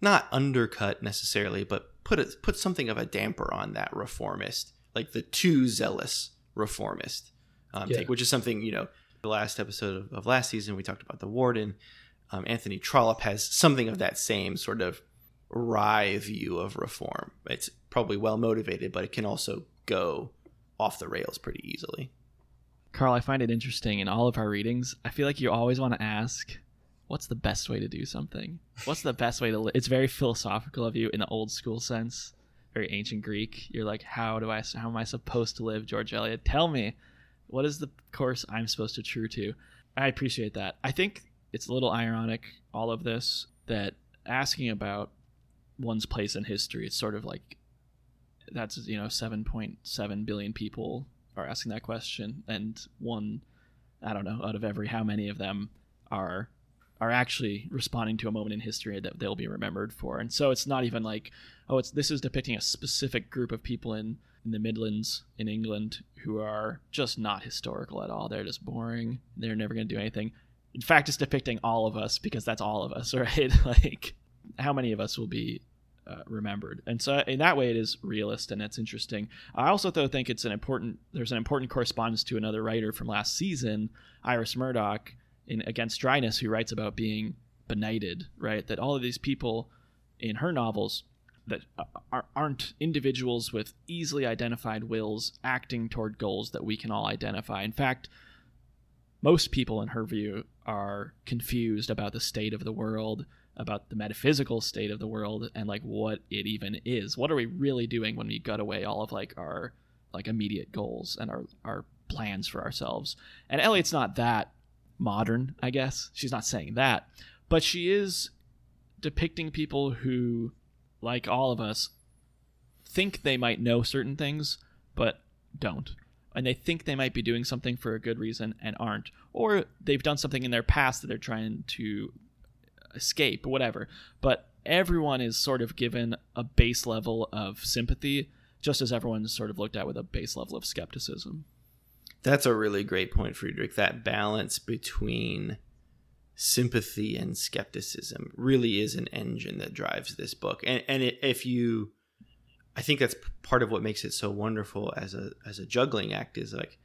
not undercut necessarily, but put it put something of a damper on that reformist, like the too zealous reformist um, yeah. take, which is something you know. The last episode of, of last season, we talked about the warden. Um, Anthony Trollope has something of that same sort of wry view of reform. It's probably well motivated, but it can also go off the rails pretty easily. Karl, I find it interesting in all of our readings. I feel like you always want to ask, what's the best way to do something? What's the best way to live? It's very philosophical of you in the old school sense, very ancient Greek. You're like, how do I, how am I supposed to live, George Eliot? Tell me, what is the course I'm supposed to true to? I appreciate that. I think it's a little ironic, all of this, that asking about one's place in history. It's sort of like that's you know 7.7 billion people are asking that question, and one I don't know out of every how many of them are are actually responding to a moment in history that they'll be remembered for. And so it's not even like oh it's this is depicting a specific group of people in in the Midlands in England who are just not historical at all. They're just boring. They're never going to do anything. In fact, it's depicting all of us because that's all of us, right? like how many of us will be uh, remembered? And so in that way it is realist and it's interesting. I also though think it's an important there's an important correspondence to another writer from last season iris murdoch in against dryness who writes about being benighted right? That all of these people in her novels that are, aren't individuals with easily identified wills acting toward goals that we can all identify. In fact most people in her view are confused about the state of the world about the metaphysical state of the world and like what it even is. What are we really doing when we gut away all of like our like immediate goals and our our plans for ourselves? And Eliot's not that modern, I guess. She's not saying that, but she is depicting people who like all of us think they might know certain things but don't and they think they might be doing something for a good reason and aren't or they've done something in their past that they're trying to escape whatever but everyone is sort of given a base level of sympathy just as everyone's sort of looked at with a base level of skepticism That's a really great point, Friedrich. That balance between sympathy and skepticism really is an engine that drives this book. And and it, if you, I think that's part of what makes it so wonderful as a as a juggling act is like,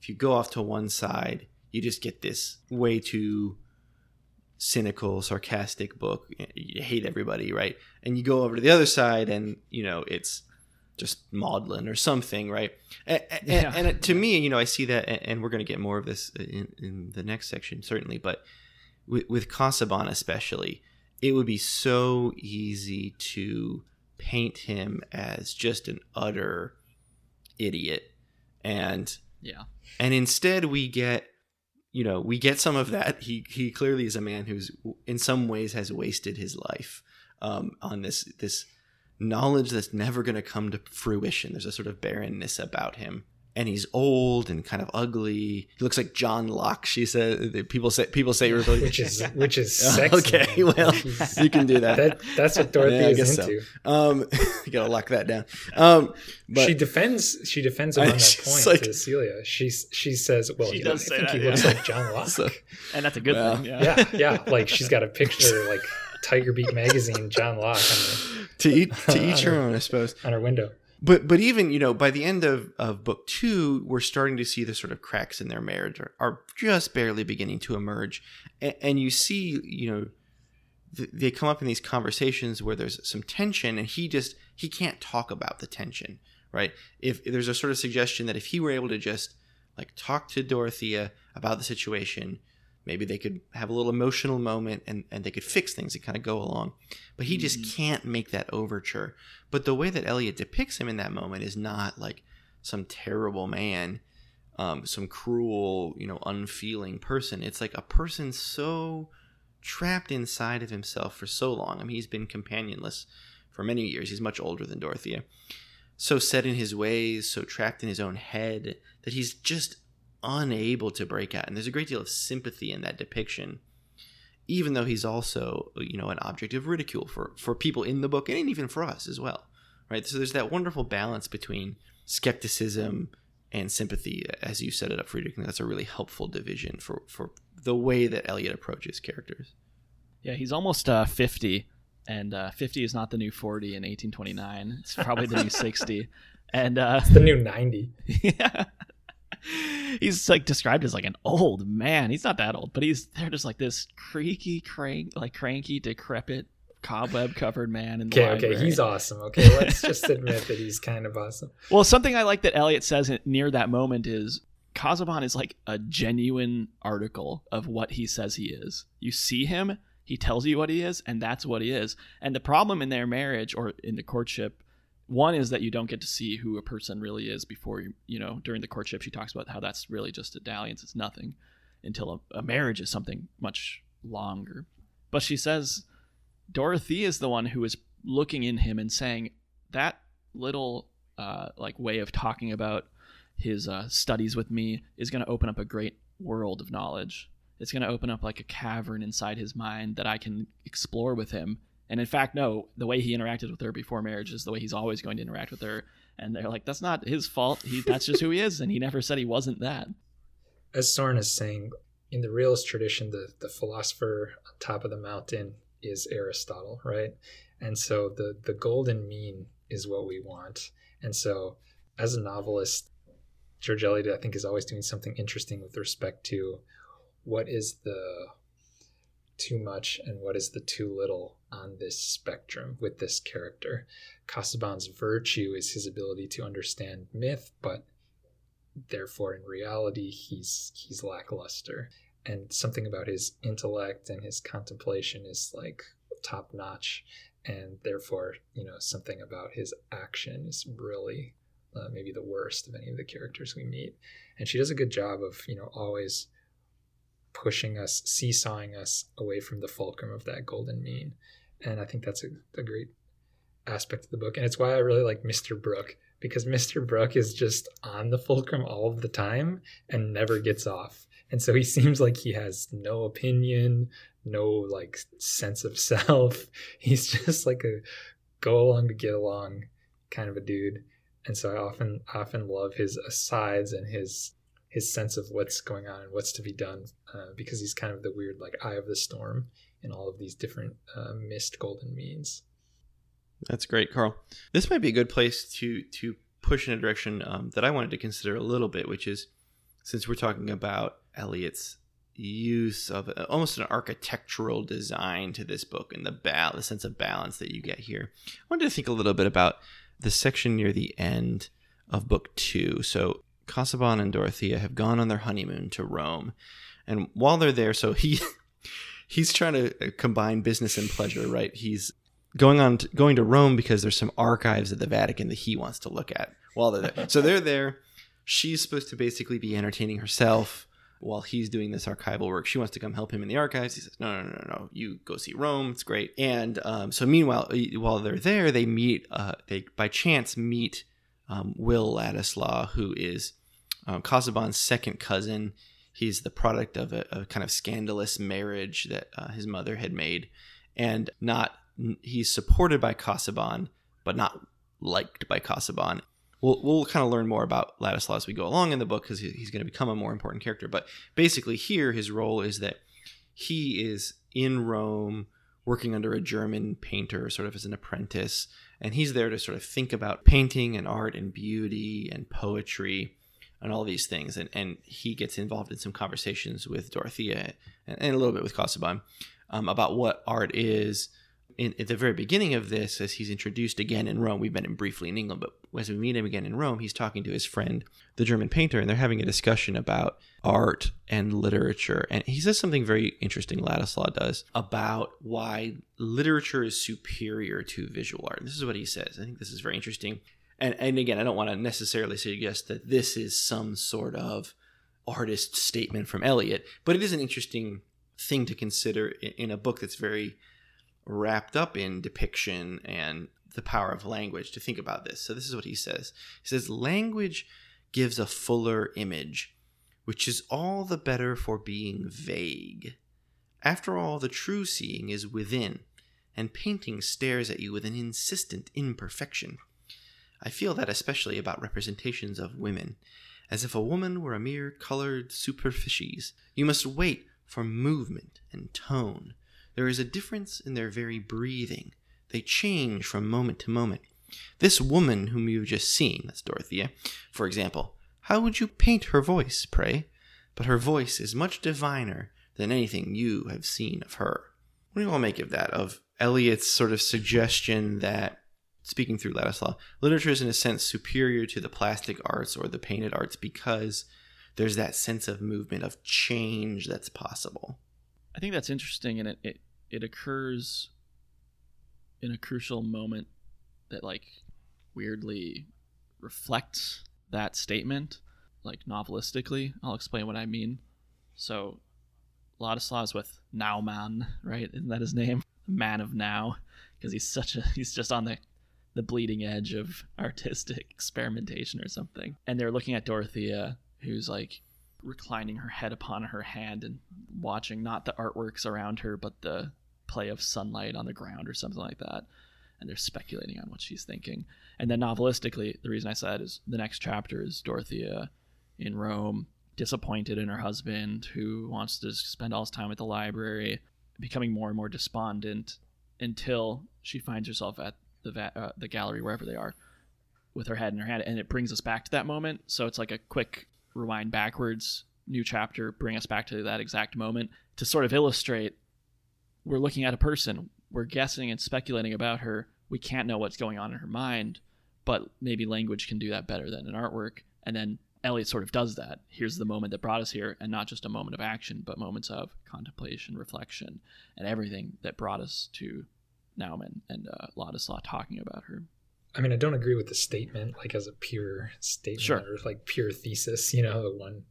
if you go off to one side, you just get this way too cynical, sarcastic book. You hate everybody, right? And you go over to the other side, and you know it's just maudlin or something, right? And, Yeah. and, and to me, you know, I see that, and- we're going to get more of this uh, in, in the next section, certainly. But with, with Casaubon especially, it would be so easy to paint him as just an utter idiot, and yeah. and instead we get you know we get some of that. He he clearly is a man who's in some ways has wasted his life um, on this this knowledge that's never going to come to fruition. There's a sort of barrenness about him and he's old and kind of ugly he looks like john locke she said people say people say really which is which is sexy. okay well you can do that, that that's what Dorothy Yeah, I is guess so. into. um you gotta lock that down um but she defends she defends him I- on that point like- to Celia. She she says, "Well, She you know, I think that, he looks like John Locke." So- and that's a good Well, thing yeah yeah, yeah. Like she's got a picture like Tiger Beat magazine, John Locke on, to each to each her own i suppose on her window. But but even you know by the end of, of book two we're starting to see the sort of cracks in their marriage are, are just barely beginning to emerge. And, and you see you know th- they come up in these conversations where there's some tension and he just he can't talk about the tension right? If, if there's a sort of suggestion that if he were able to just like talk to dorothea about the situation maybe they could have a little emotional moment and, and they could fix things and kind of go along but he just can't make that overture but the way that Eliot depicts him in that moment is not like some terrible man, um, some cruel, you know, unfeeling person. It's like a person so trapped inside of himself for so long. I mean, he's been companionless for many years. He's much older than Dorothea. So set in his ways, so trapped in his own head that he's just unable to break out. And there's a great deal of sympathy in that depiction even though he's also you know an object of ridicule for for people in the book and even for us as well right so there's that wonderful balance between skepticism and sympathy as you set it up friedrich and that's a really helpful division for for the way that eliot approaches characters Yeah, he's almost uh, 50, and uh, 50 is not the new 40 in 1829. It's probably the new 60. And uh, It's the new ninety. yeah. He's like described as like an old man. He's not that old, but he's they're just like this creaky, crank, like cranky, decrepit, cobweb covered man in Okay, library. okay, he's awesome. Okay, let's just admit that he's kind of awesome. Well, something I like that Eliot says near that moment is Casaubon is like a genuine article of what he says he is. You see him, he tells you what he is, and that's what he is. And the problem in their marriage or in the courtship, one is that you don't get to see who a person really is before you, you know, during the courtship, she talks about how that's really just a dalliance, it's nothing until a, a marriage is something much longer. But she says Dorothy is the one who is looking in him and saying that little uh, like way of talking about his uh, studies with me is going to open up a great world of knowledge. It's going to open up like a cavern inside his mind that I can explore with him. And in fact, no, the way he interacted with her before marriage is the way he's always going to interact with her. And they're like, that's not his fault. He, that's just who he is. And he never said he wasn't that. As Søren is saying, in the realist tradition, the, the philosopher on top of the mountain is Aristotle, right? And so the the golden mean is what we want. And so as a novelist, George Eliot, I think, is always doing something interesting with respect to what is the too much and what is the too little on this spectrum with this character. Casaubon's virtue is his ability to understand myth, but therefore in reality he's he's lackluster. And something about his intellect and his contemplation is like top notch, and therefore, you know, something about his action is really uh, maybe the worst of any of the characters we meet. And she does a good job of, you know, always pushing us, seesawing us away from the fulcrum of that golden mean. And I think that's a, a great aspect of the book. And it's why I really like Mr. Brooke because Mr. Brooke is just on the fulcrum all of the time and never gets off. And so he seems like he has no opinion, no like sense of self. He's just like a go along to get along kind of a dude. And so I often often love his asides and his his sense of what's going on and what's to be done uh, because he's kind of the weird like eye of the storm in all of these different uh, missed golden means. That's great, Karl. This might be a good place to to push in a direction um, that I wanted to consider a little bit, which is since we're talking about Eliot's use of uh, almost an architectural design to this book and the ba- the sense of balance that you get here. I wanted to think a little bit about the section near the end of book two. So Casaubon and Dorothea have gone on their honeymoon to Rome, and while they're there, so he he's trying to combine business and pleasure, right? He's going on to, going to Rome because there's some archives at the Vatican that he wants to look at while they're there. So they're there. She's supposed to basically be entertaining herself while he's doing this archival work. She wants to come help him in the archives. He says, "No, no, no, no, no. You go see Rome. It's great." And um, so, meanwhile, while they're there, they meet. Uh, they by chance meet um, Will Ladislaw, who is um, Casaubon's second cousin. He's the product of a, a kind of scandalous marriage that uh, his mother had made, and not he's supported by Casaubon, but not liked by Casaubon. We'll, we'll kind of learn more about Ladislaw as we go along in the book because he's going to become a more important character. But basically, here his role is that he is in Rome working under a German painter, sort of as an apprentice, and he's there to sort of think about painting and art and beauty and poetry and all these things. And, and he gets involved in some conversations with Dorothea and, and a little bit with Casaubon um, about what art is in, at the very beginning of this, as he's introduced again in Rome, we've met him briefly in England, but as we meet him again in Rome, he's talking to his friend, the German painter, and they're having a discussion about art and literature. And he says something very interesting, Ladislaw does, about why literature is superior to visual art. And this is what he says. I think this is very interesting. And, and again, I don't want to necessarily suggest that this is some sort of artist statement from Eliot, but it is an interesting thing to consider in a book that's very wrapped up in depiction and the power of language to think about this. So, this is what he says He says, Language gives a fuller image, which is all the better for being vague. After all, the true seeing is within, and painting stares at you with an insistent imperfection. I feel that especially about representations of women, as if a woman were a mere colored superficies. You must wait for movement and tone there is a difference in their very breathing. They change from moment to moment. This woman whom you have just seen, that's Dorothea, for example, how would you paint her voice, pray? But her voice is much diviner than anything you have seen of her. What do you all make of that? Of Eliot's sort of suggestion that, speaking through Ladislaw, literature is in a sense superior to the plastic arts or the painted arts because there's that sense of movement, of change that's possible. I think that's interesting, and it, it it occurs in a crucial moment that like weirdly reflects that statement, like novelistically. I'll explain what I mean. So, Ladislaw's with Now Man, right? Isn't that his name? Man of Now, because he's such a he's just on the the bleeding edge of artistic experimentation or something. And they're looking at Dorothea, who's like reclining her head upon her hand and watching not the artworks around her, but the play of sunlight on the ground or something like that. And they're speculating on what she's thinking. And then novelistically, the reason I said is the next chapter is Dorothea in Rome, disappointed in her husband who wants to spend all his time at the library, becoming more and more despondent until she finds herself at the va- uh, the gallery wherever they are with her head in her hand and it brings us back to that moment so it's like a quick rewind backwards, new chapter, bring us back to that exact moment to sort of illustrate we're looking at a person, we're guessing and speculating about her. We can't know what's going on in her mind, but maybe language can do that better than an artwork. And then Eliot sort of does that. Here's the moment that brought us here, and not just a moment of action, but moments of contemplation, reflection, and everything that brought us to Naumann and uh, Ladislaw talking about her. I mean, I don't agree with the statement, like as a pure statement Sure. or like pure thesis. You know, the one.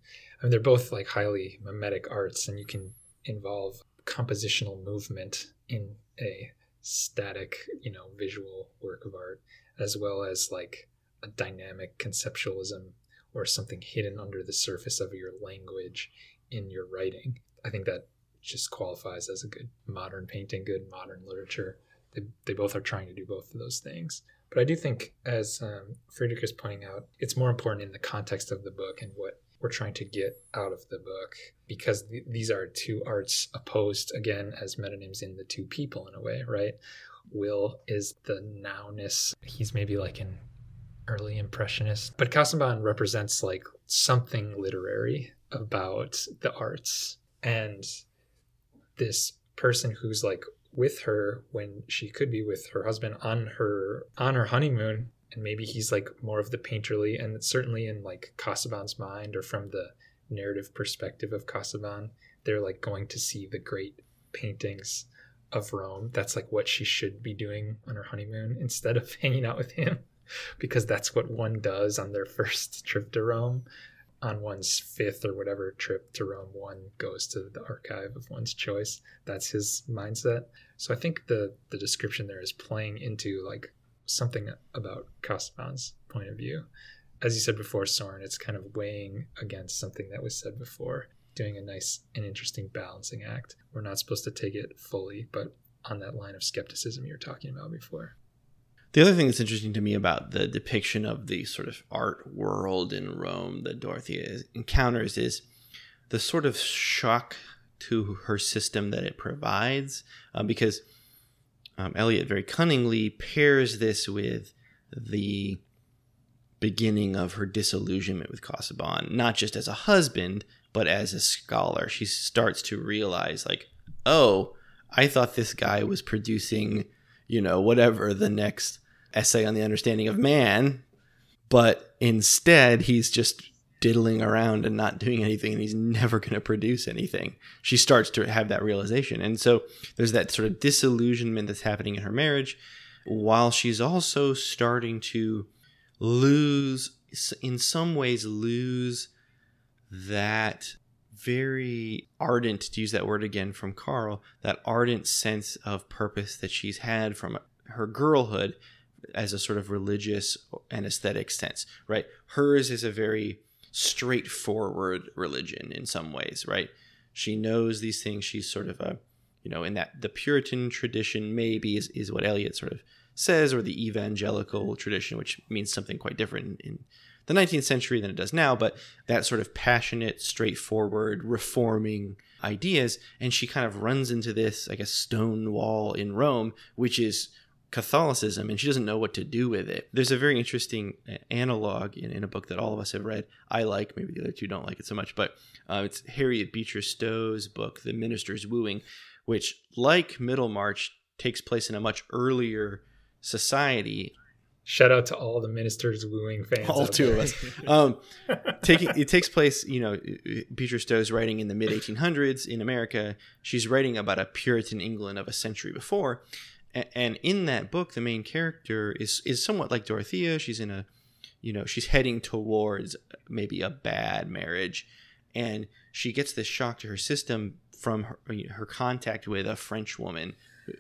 I mean, they're both like highly mimetic arts, and you can involve compositional movement in a static, you know, visual work of art, as well as like a dynamic conceptualism or something hidden under the surface of your language in your writing. I think that just qualifies as a good modern painting, good modern literature. They, they both are trying to do both of those things. But I do think, as um, Friedrich is pointing out, it's more important in the context of the book and what we're trying to get out of the book because th- these are two arts opposed again as metonyms in the two people in a way, right? Will is the nowness. He's maybe like an early impressionist, but Casaubon represents like something literary about the arts and this person who's like with her when she could be with her husband on her on her honeymoon. And maybe he's like more of the painterly and certainly in like Casaubon's mind or from the narrative perspective of Casaubon they're like going to see the great paintings of Rome. That's like what she should be doing on her honeymoon instead of hanging out with him because that's what one does on their first trip to Rome on one's fifth or whatever trip to Rome, one goes to the archive of one's choice. That's his mindset. So I think the the description there is playing into like something about Casaubon's point of view. As you said before, Søren, it's kind of weighing against something that was said before, doing a nice and interesting balancing act. We're not supposed to take it fully, but on that line of skepticism you were talking about before. The other thing that's interesting to me about the depiction of the sort of art world in Rome that Dorothea encounters is the sort of shock to her system that it provides, um, because um, Eliot very cunningly pairs this with the beginning of her disillusionment with Casaubon, not just as a husband, but as a scholar. She starts to realize, like, oh, I thought this guy was producing, you know, whatever the next essay on the understanding of man, but instead he's just diddling around and not doing anything and he's never going to produce anything. She starts to have that realization. And so there's that sort of disillusionment that's happening in her marriage while she's also starting to lose in some ways lose that very ardent to use that word again from Karl that ardent sense of purpose that she's had from her girlhood as a sort of religious and aesthetic sense right? Hers is a very straightforward religion in some ways right? She knows these things. She's sort of a you know in that the puritan tradition maybe is, is what eliot sort of says or the evangelical tradition which means something quite different in the 19th century than it does now, but that sort of passionate, straightforward, reforming ideas. And she kind of runs into this, I guess, stone wall in Rome, which is Catholicism, and she doesn't know what to do with it. There's a very interesting analog in, in a book that all of us have read. I like, maybe the other two don't like it so much, but uh, it's Harriet Beecher Stowe's book, The Minister's Wooing, which, like Middlemarch, takes place in a much earlier society Shout out to all the ministers wooing fans. all two of us. Um, taking it takes place, you know, Beecher Stowe's writing in the mid 1800s in America. She's writing about a Puritan England of a century before, and in that book, the main character is is somewhat like Dorothea. She's in a, you know, she's heading towards maybe a bad marriage, and she gets this shock to her system from her, her contact with a French woman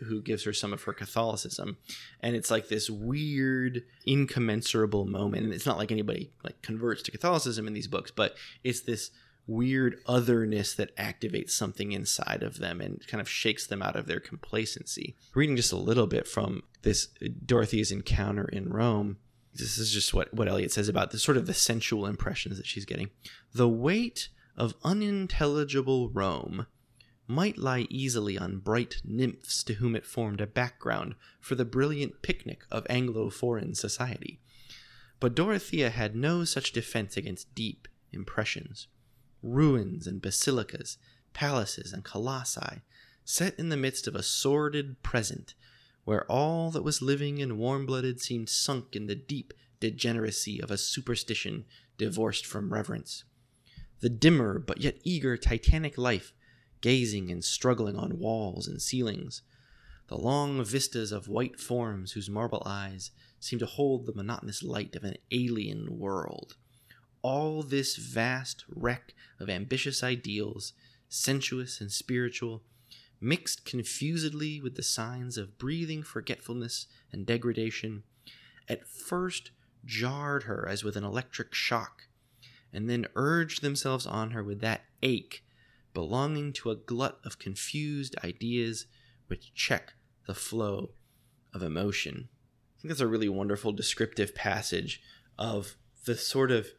who gives her some of her Catholicism, and it's like this weird, incommensurable moment. And it's not like anybody like converts to Catholicism in these books, but it's this weird otherness that activates something inside of them and kind of shakes them out of their complacency. Reading just a little bit from this Dorothy's encounter in Rome. This is just what, what Eliot says about the sort of the sensual impressions that she's getting. The weight of unintelligible Rome might lie easily on bright nymphs to whom it formed a background for the brilliant picnic of Anglo foreign society. But Dorothea had no such defense against deep impressions. Ruins and basilicas, palaces and colossi, set in the midst of a sordid present, where all that was living and warm blooded seemed sunk in the deep degeneracy of a superstition divorced from reverence. The dimmer but yet eager Titanic life, gazing and struggling on walls and ceilings. The long vistas of white forms whose marble eyes seemed to hold the monotonous light of an alien world. All this vast wreck of ambitious ideals, sensuous and spiritual, mixed confusedly with the signs of breathing forgetfulness and degradation, at first jarred her as with an electric shock, and then urged themselves on her with that ache belonging to a glut of confused ideas which check the flow of emotion. I think that's a really wonderful descriptive passage of the sort of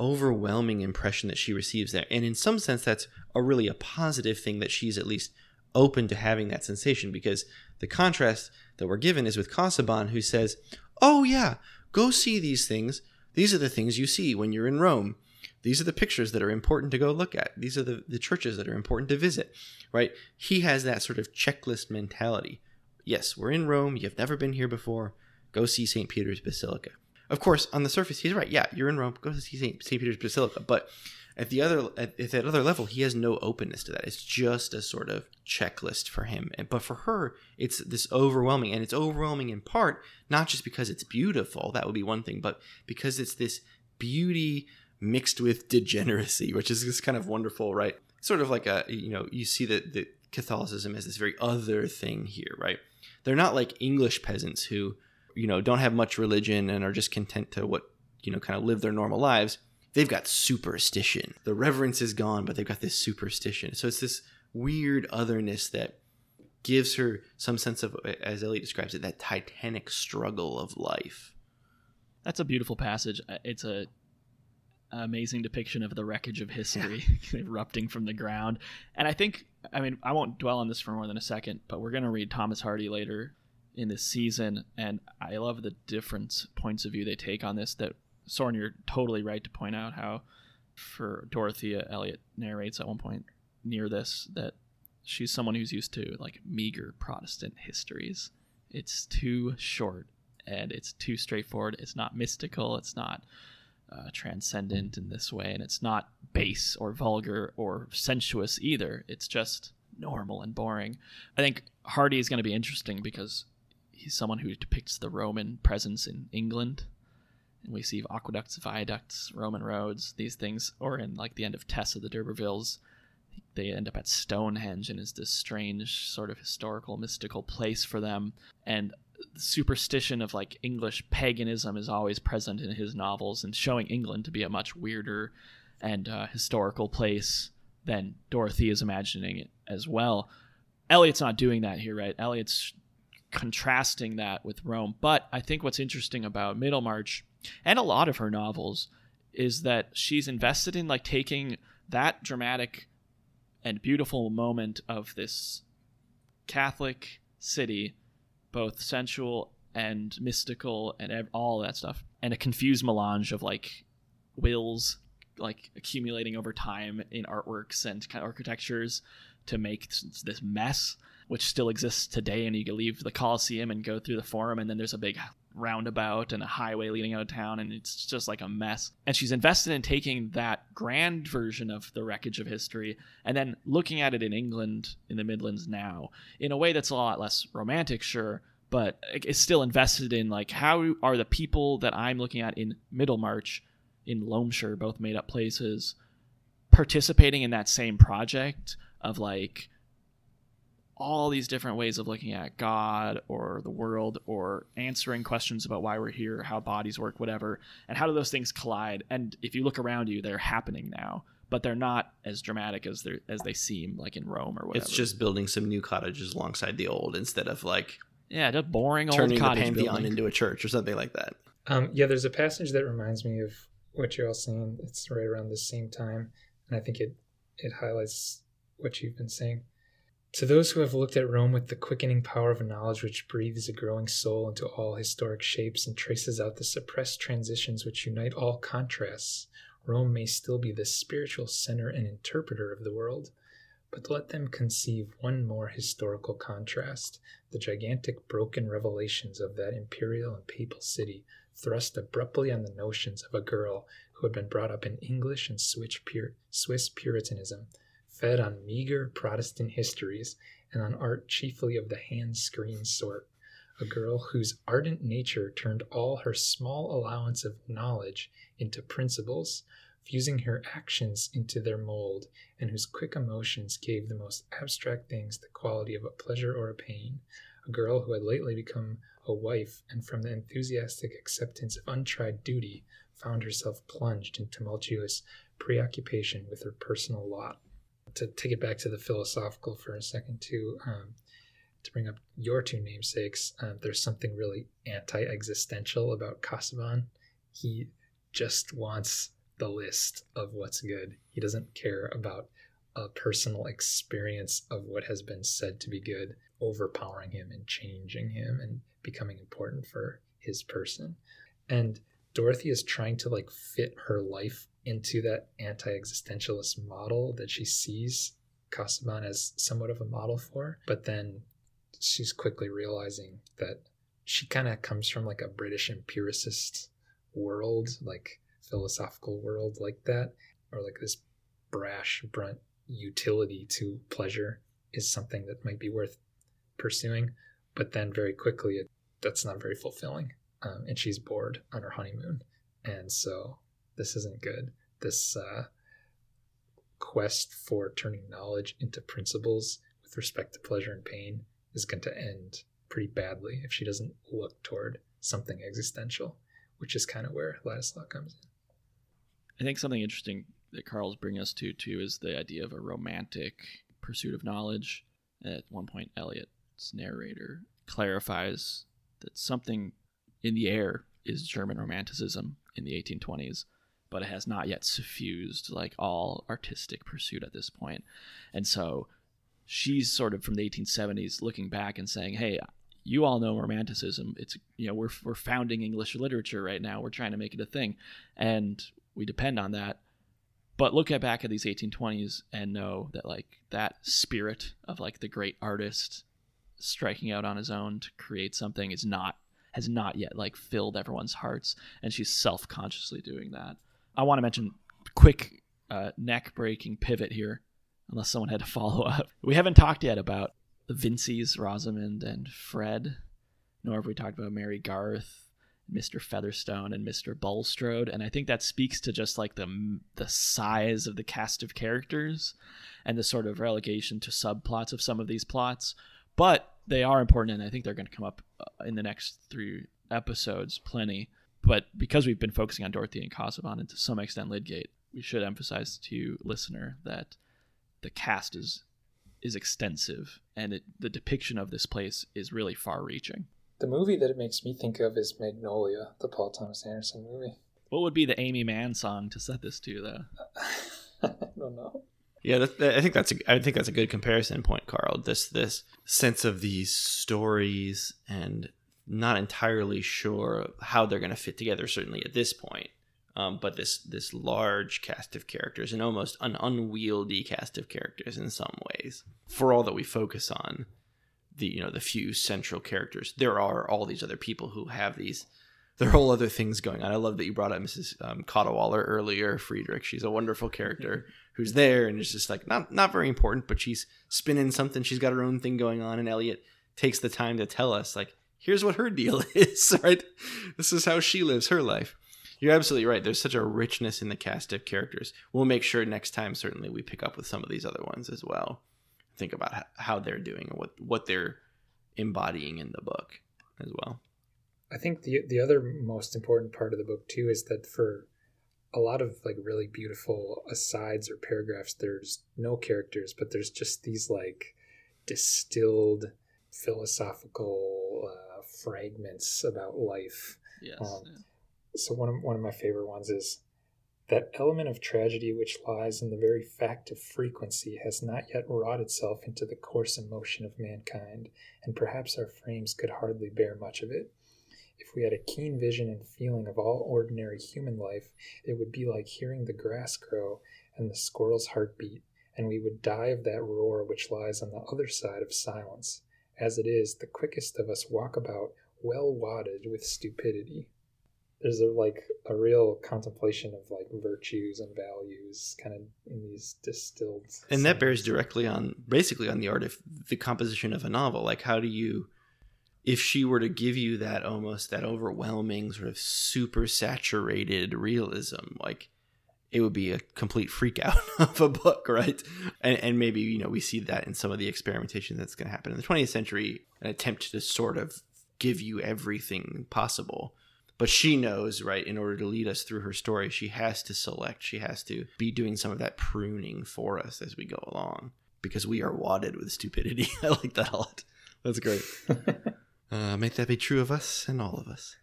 overwhelming impression that she receives there. And in some sense, that's a really a positive thing that she's at least open to having that sensation because the contrast that we're given is with Casaubon, who says, Oh, yeah, go see these things. These are the things you see when you're in Rome. These are the pictures that are important to go look at. These are the, the churches that are important to visit, right? He has that sort of checklist mentality. Yes, we're in Rome. You've never been here before. Go see St. Peter's Basilica. Of course, on the surface, he's right. Yeah, you're in Rome. Go see St. Peter's Basilica. But at the other at, at that other level, he has no openness to that. It's just a sort of checklist for him. And but for her, it's this overwhelming, and it's overwhelming in part not just because it's beautiful. That would be one thing, but because it's this beauty mixed with degeneracy, which is this kind of wonderful, right? Sort of like a you know you see that the Catholicism as this very other thing here, right? They're not like English peasants who you know don't have much religion and are just content to what you know kind of live their normal lives they've got superstition the reverence is gone but they've got this superstition so it's this weird otherness that gives her some sense of as ellie describes it that titanic struggle of life That's a beautiful passage. Uh, It's a amazing depiction of the wreckage of history erupting from the ground. And I think, I mean, I won't dwell on this for more than a second, but we're going to read Thomas Hardy later in this season, and I love the different points of view they take on this. That Søren, you're totally right to point out how, for Dorothea, Eliot narrates at one point near this that she's someone who's used to like meager Protestant histories. It's too short and it's too straightforward. It's not mystical. It's not uh, transcendent in this way, and it's not base or vulgar or sensuous either. It's just normal and boring. I think Hardy is going to be interesting because he's someone who depicts the Roman presence in England. And we see aqueducts, viaducts, Roman roads, these things, or in like the end of Tess of the D'Urbervilles, they end up at Stonehenge and is this strange sort of historical mystical place for them. And superstition of like English paganism is always present in his novels and showing England to be a much weirder and uh, historical place than Dorothy is imagining it as well. Eliot's not doing that here, right? Eliot's contrasting that with Rome. But I think what's interesting about Middlemarch and a lot of her novels is that she's invested in like taking that dramatic and beautiful moment of this Catholic city, both sensual and mystical and ev- all that stuff, and a confused melange of like wills like accumulating over time in artworks and kind of architectures to make this, this mess which still exists today and you can leave the coliseum and go through the forum and then there's a big roundabout and a highway leading out of town and it's just like a mess. And she's invested in taking that grand version of the wreckage of history and then looking at it in england in the midlands now in a way that's a lot less romantic sure but it's still invested in like how are the people that i'm looking at in middlemarch in loamshire both made up places participating in that same project of like all these different ways of looking at God or the world or answering questions about why we're here, how bodies work, whatever, and how do those things collide? And if you look around you, they're happening now, but they're not as dramatic as they as they seem, like in Rome or whatever. it's just building some new cottages alongside the old instead of like yeah, just boring old turning the cottage pantheon building. into a church or something like that Um, yeah, there's a passage that reminds me of what you're all saying. It's right around the same time, and I think it it highlights what you've been saying. To those who have looked at Rome with the quickening power of a knowledge which breathes a growing soul into all historic shapes and traces out the suppressed transitions which unite all contrasts, Rome may still be the spiritual center and interpreter of the world. But let them conceive one more historical contrast the gigantic broken revelations of that imperial and papal city thrust abruptly on the notions of a girl who had been brought up in English and Swiss, Swiss Puritanism, fed on meager Protestant histories and on art chiefly of the hand screen sort. A girl whose ardent nature turned all her small allowance of knowledge into principles, fusing her actions into their mold, and whose quick emotions gave the most abstract things the quality of a pleasure or a pain. A girl who had lately become a wife, and from the enthusiastic acceptance of untried duty, found herself plunged in tumultuous preoccupation with her personal lot. To take it back to the philosophical for a second, too, um, to bring up your two namesakes, uh, there's something really anti existential about Casaubon. He just wants the list of what's good, he doesn't care about a personal experience of what has been said to be good overpowering him and changing him and becoming important for his person. And Dorothy is trying to like fit her life into that anti-existentialist model that she sees Casaubon as somewhat of a model for, but then she's quickly realizing that she kind of comes from like a British empiricist world, like philosophical world like that, or like this brash, brunt utility to pleasure is something that might be worth pursuing. But then very quickly, it, that's not very fulfilling. Um, and she's bored on her honeymoon. And so this isn't good. This uh, quest for turning knowledge into principles with respect to pleasure and pain is going to end pretty badly if she doesn't look toward something existential, which is kind of where Ladislaw comes in. I think something interesting that Karl's bringing us to too is the idea of a romantic pursuit of knowledge. At one point, Eliot's narrator clarifies that something in the air is German Romanticism in the 1820s, but it has not yet suffused like all artistic pursuit at this point. And so she's sort of from the 1870s looking back and saying, "Hey, you all know romanticism. It's you know we're we're founding English literature right now. We're trying to make it a thing, and we depend on that. But look at back at these 1820s and know that like that spirit of like the great artist striking out on his own to create something is not has not yet like filled everyone's hearts, and she's self-consciously doing that. I want to mention quick uh, neck-breaking pivot here, unless someone had to follow up. We haven't talked yet about the Vincy's, Rosamond, and Fred, nor have we talked about Mary Garth, Mr. Featherstone and Mr. Bulstrode, and I think that speaks to just like the the size of the cast of characters and the sort of relegation to subplots of some of these plots. But they are important, and I think they're going to come up uh, in the next three episodes, plenty. But because we've been focusing on Dorothy and Casaubon and to some extent Lydgate, we should emphasize to listener that the cast is is extensive, and it, the depiction of this place is really far-reaching. The movie that it makes me think of is Magnolia, the Paul Thomas Anderson movie. What would be the Aimee Mann song to set this to, though? I don't know. Yeah, that, I think that's a I think that's a good comparison point, Karl. This this sense of these stories and not entirely sure how they're going to fit together. Certainly at this point, um, but this this large cast of characters and almost an unwieldy cast of characters in some ways. For all that we focus on the you know the few central characters, there are all these other people who have these there are whole other things going on. I love that you brought up Mrs. Um, Cadwallader earlier, Friedrich. She's a wonderful character who's there and is just like not not very important, but she's spinning something. She's got her own thing going on, and Eliot takes the time to tell us like, here's what her deal is. Right, this is how she lives her life. You're absolutely right. There's such a richness in the cast of characters. We'll make sure next time, certainly, we pick up with some of these other ones as well. Think about how, how they're doing and what what they're embodying in the book as well. I think the the other most important part of the book too is that for a lot of like really beautiful asides or paragraphs, there's no characters, but there's just these like distilled philosophical uh, fragments about life. Yes. Um, So one of one of my favorite ones is that element of tragedy which lies in the very fact of frequency has not yet wrought itself into the course and motion of mankind, and perhaps our frames could hardly bear much of it. If we had a keen vision and feeling of all ordinary human life, it would be like hearing the grass grow and the squirrel's heart beat, and we would die of that roar which lies on the other side of silence. As it is, the quickest of us walk about well wadded with stupidity. there's a like a real contemplation of like virtues and values kind of in these distilled and that bears directly on basically on the art of the composition of a novel like how do you if she were to give you that almost that overwhelming sort of super saturated realism like it would be a complete freak out of a book right? And, and maybe you know we see that in some of the experimentation that's going to happen in the 20th century an attempt to sort of give you everything possible. But she knows right in order to lead us through her story she has to select she has to be doing some of that pruning for us as we go along because we are wadded with stupidity. I like that a lot. That's great uh, make that be true of us and all of us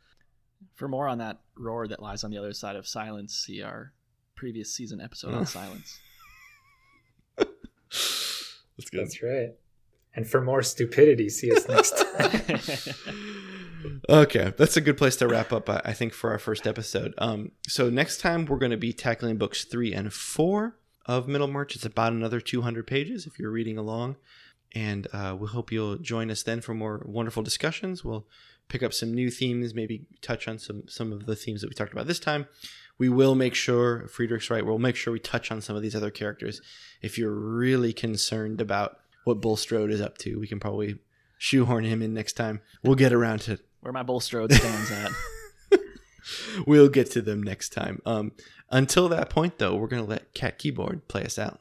For more on that roar that lies on the other side of silence, see our previous season episode on silence. that's good That's right. And for more stupidity, see us next time. okay that's a good place to wrap up i I think for our first episode um so next time we're going to be tackling books three and four of middlemarch it's about another 200 pages if you're reading along and uh, we hope you'll join us then for more wonderful discussions we'll pick up some new themes maybe touch on some some of the themes that we talked about this time we will make sure friedrich's right we'll make sure we touch on some of these other characters if you're really concerned about what bulstrode is up to we can probably shoehorn him in next time we'll get around to Where my Bulstrode stands at. we'll get to them next time. Um, until that point, though, we're gonna let Cat Keyboard play us out.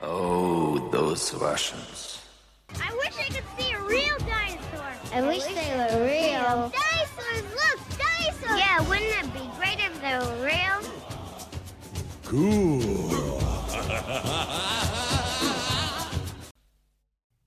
Oh, those Russians. I wish I could see a real dinosaur. I wish they were real. Dinosaurs, look, dinosaurs. Yeah, wouldn't it be great if they were real? Cool.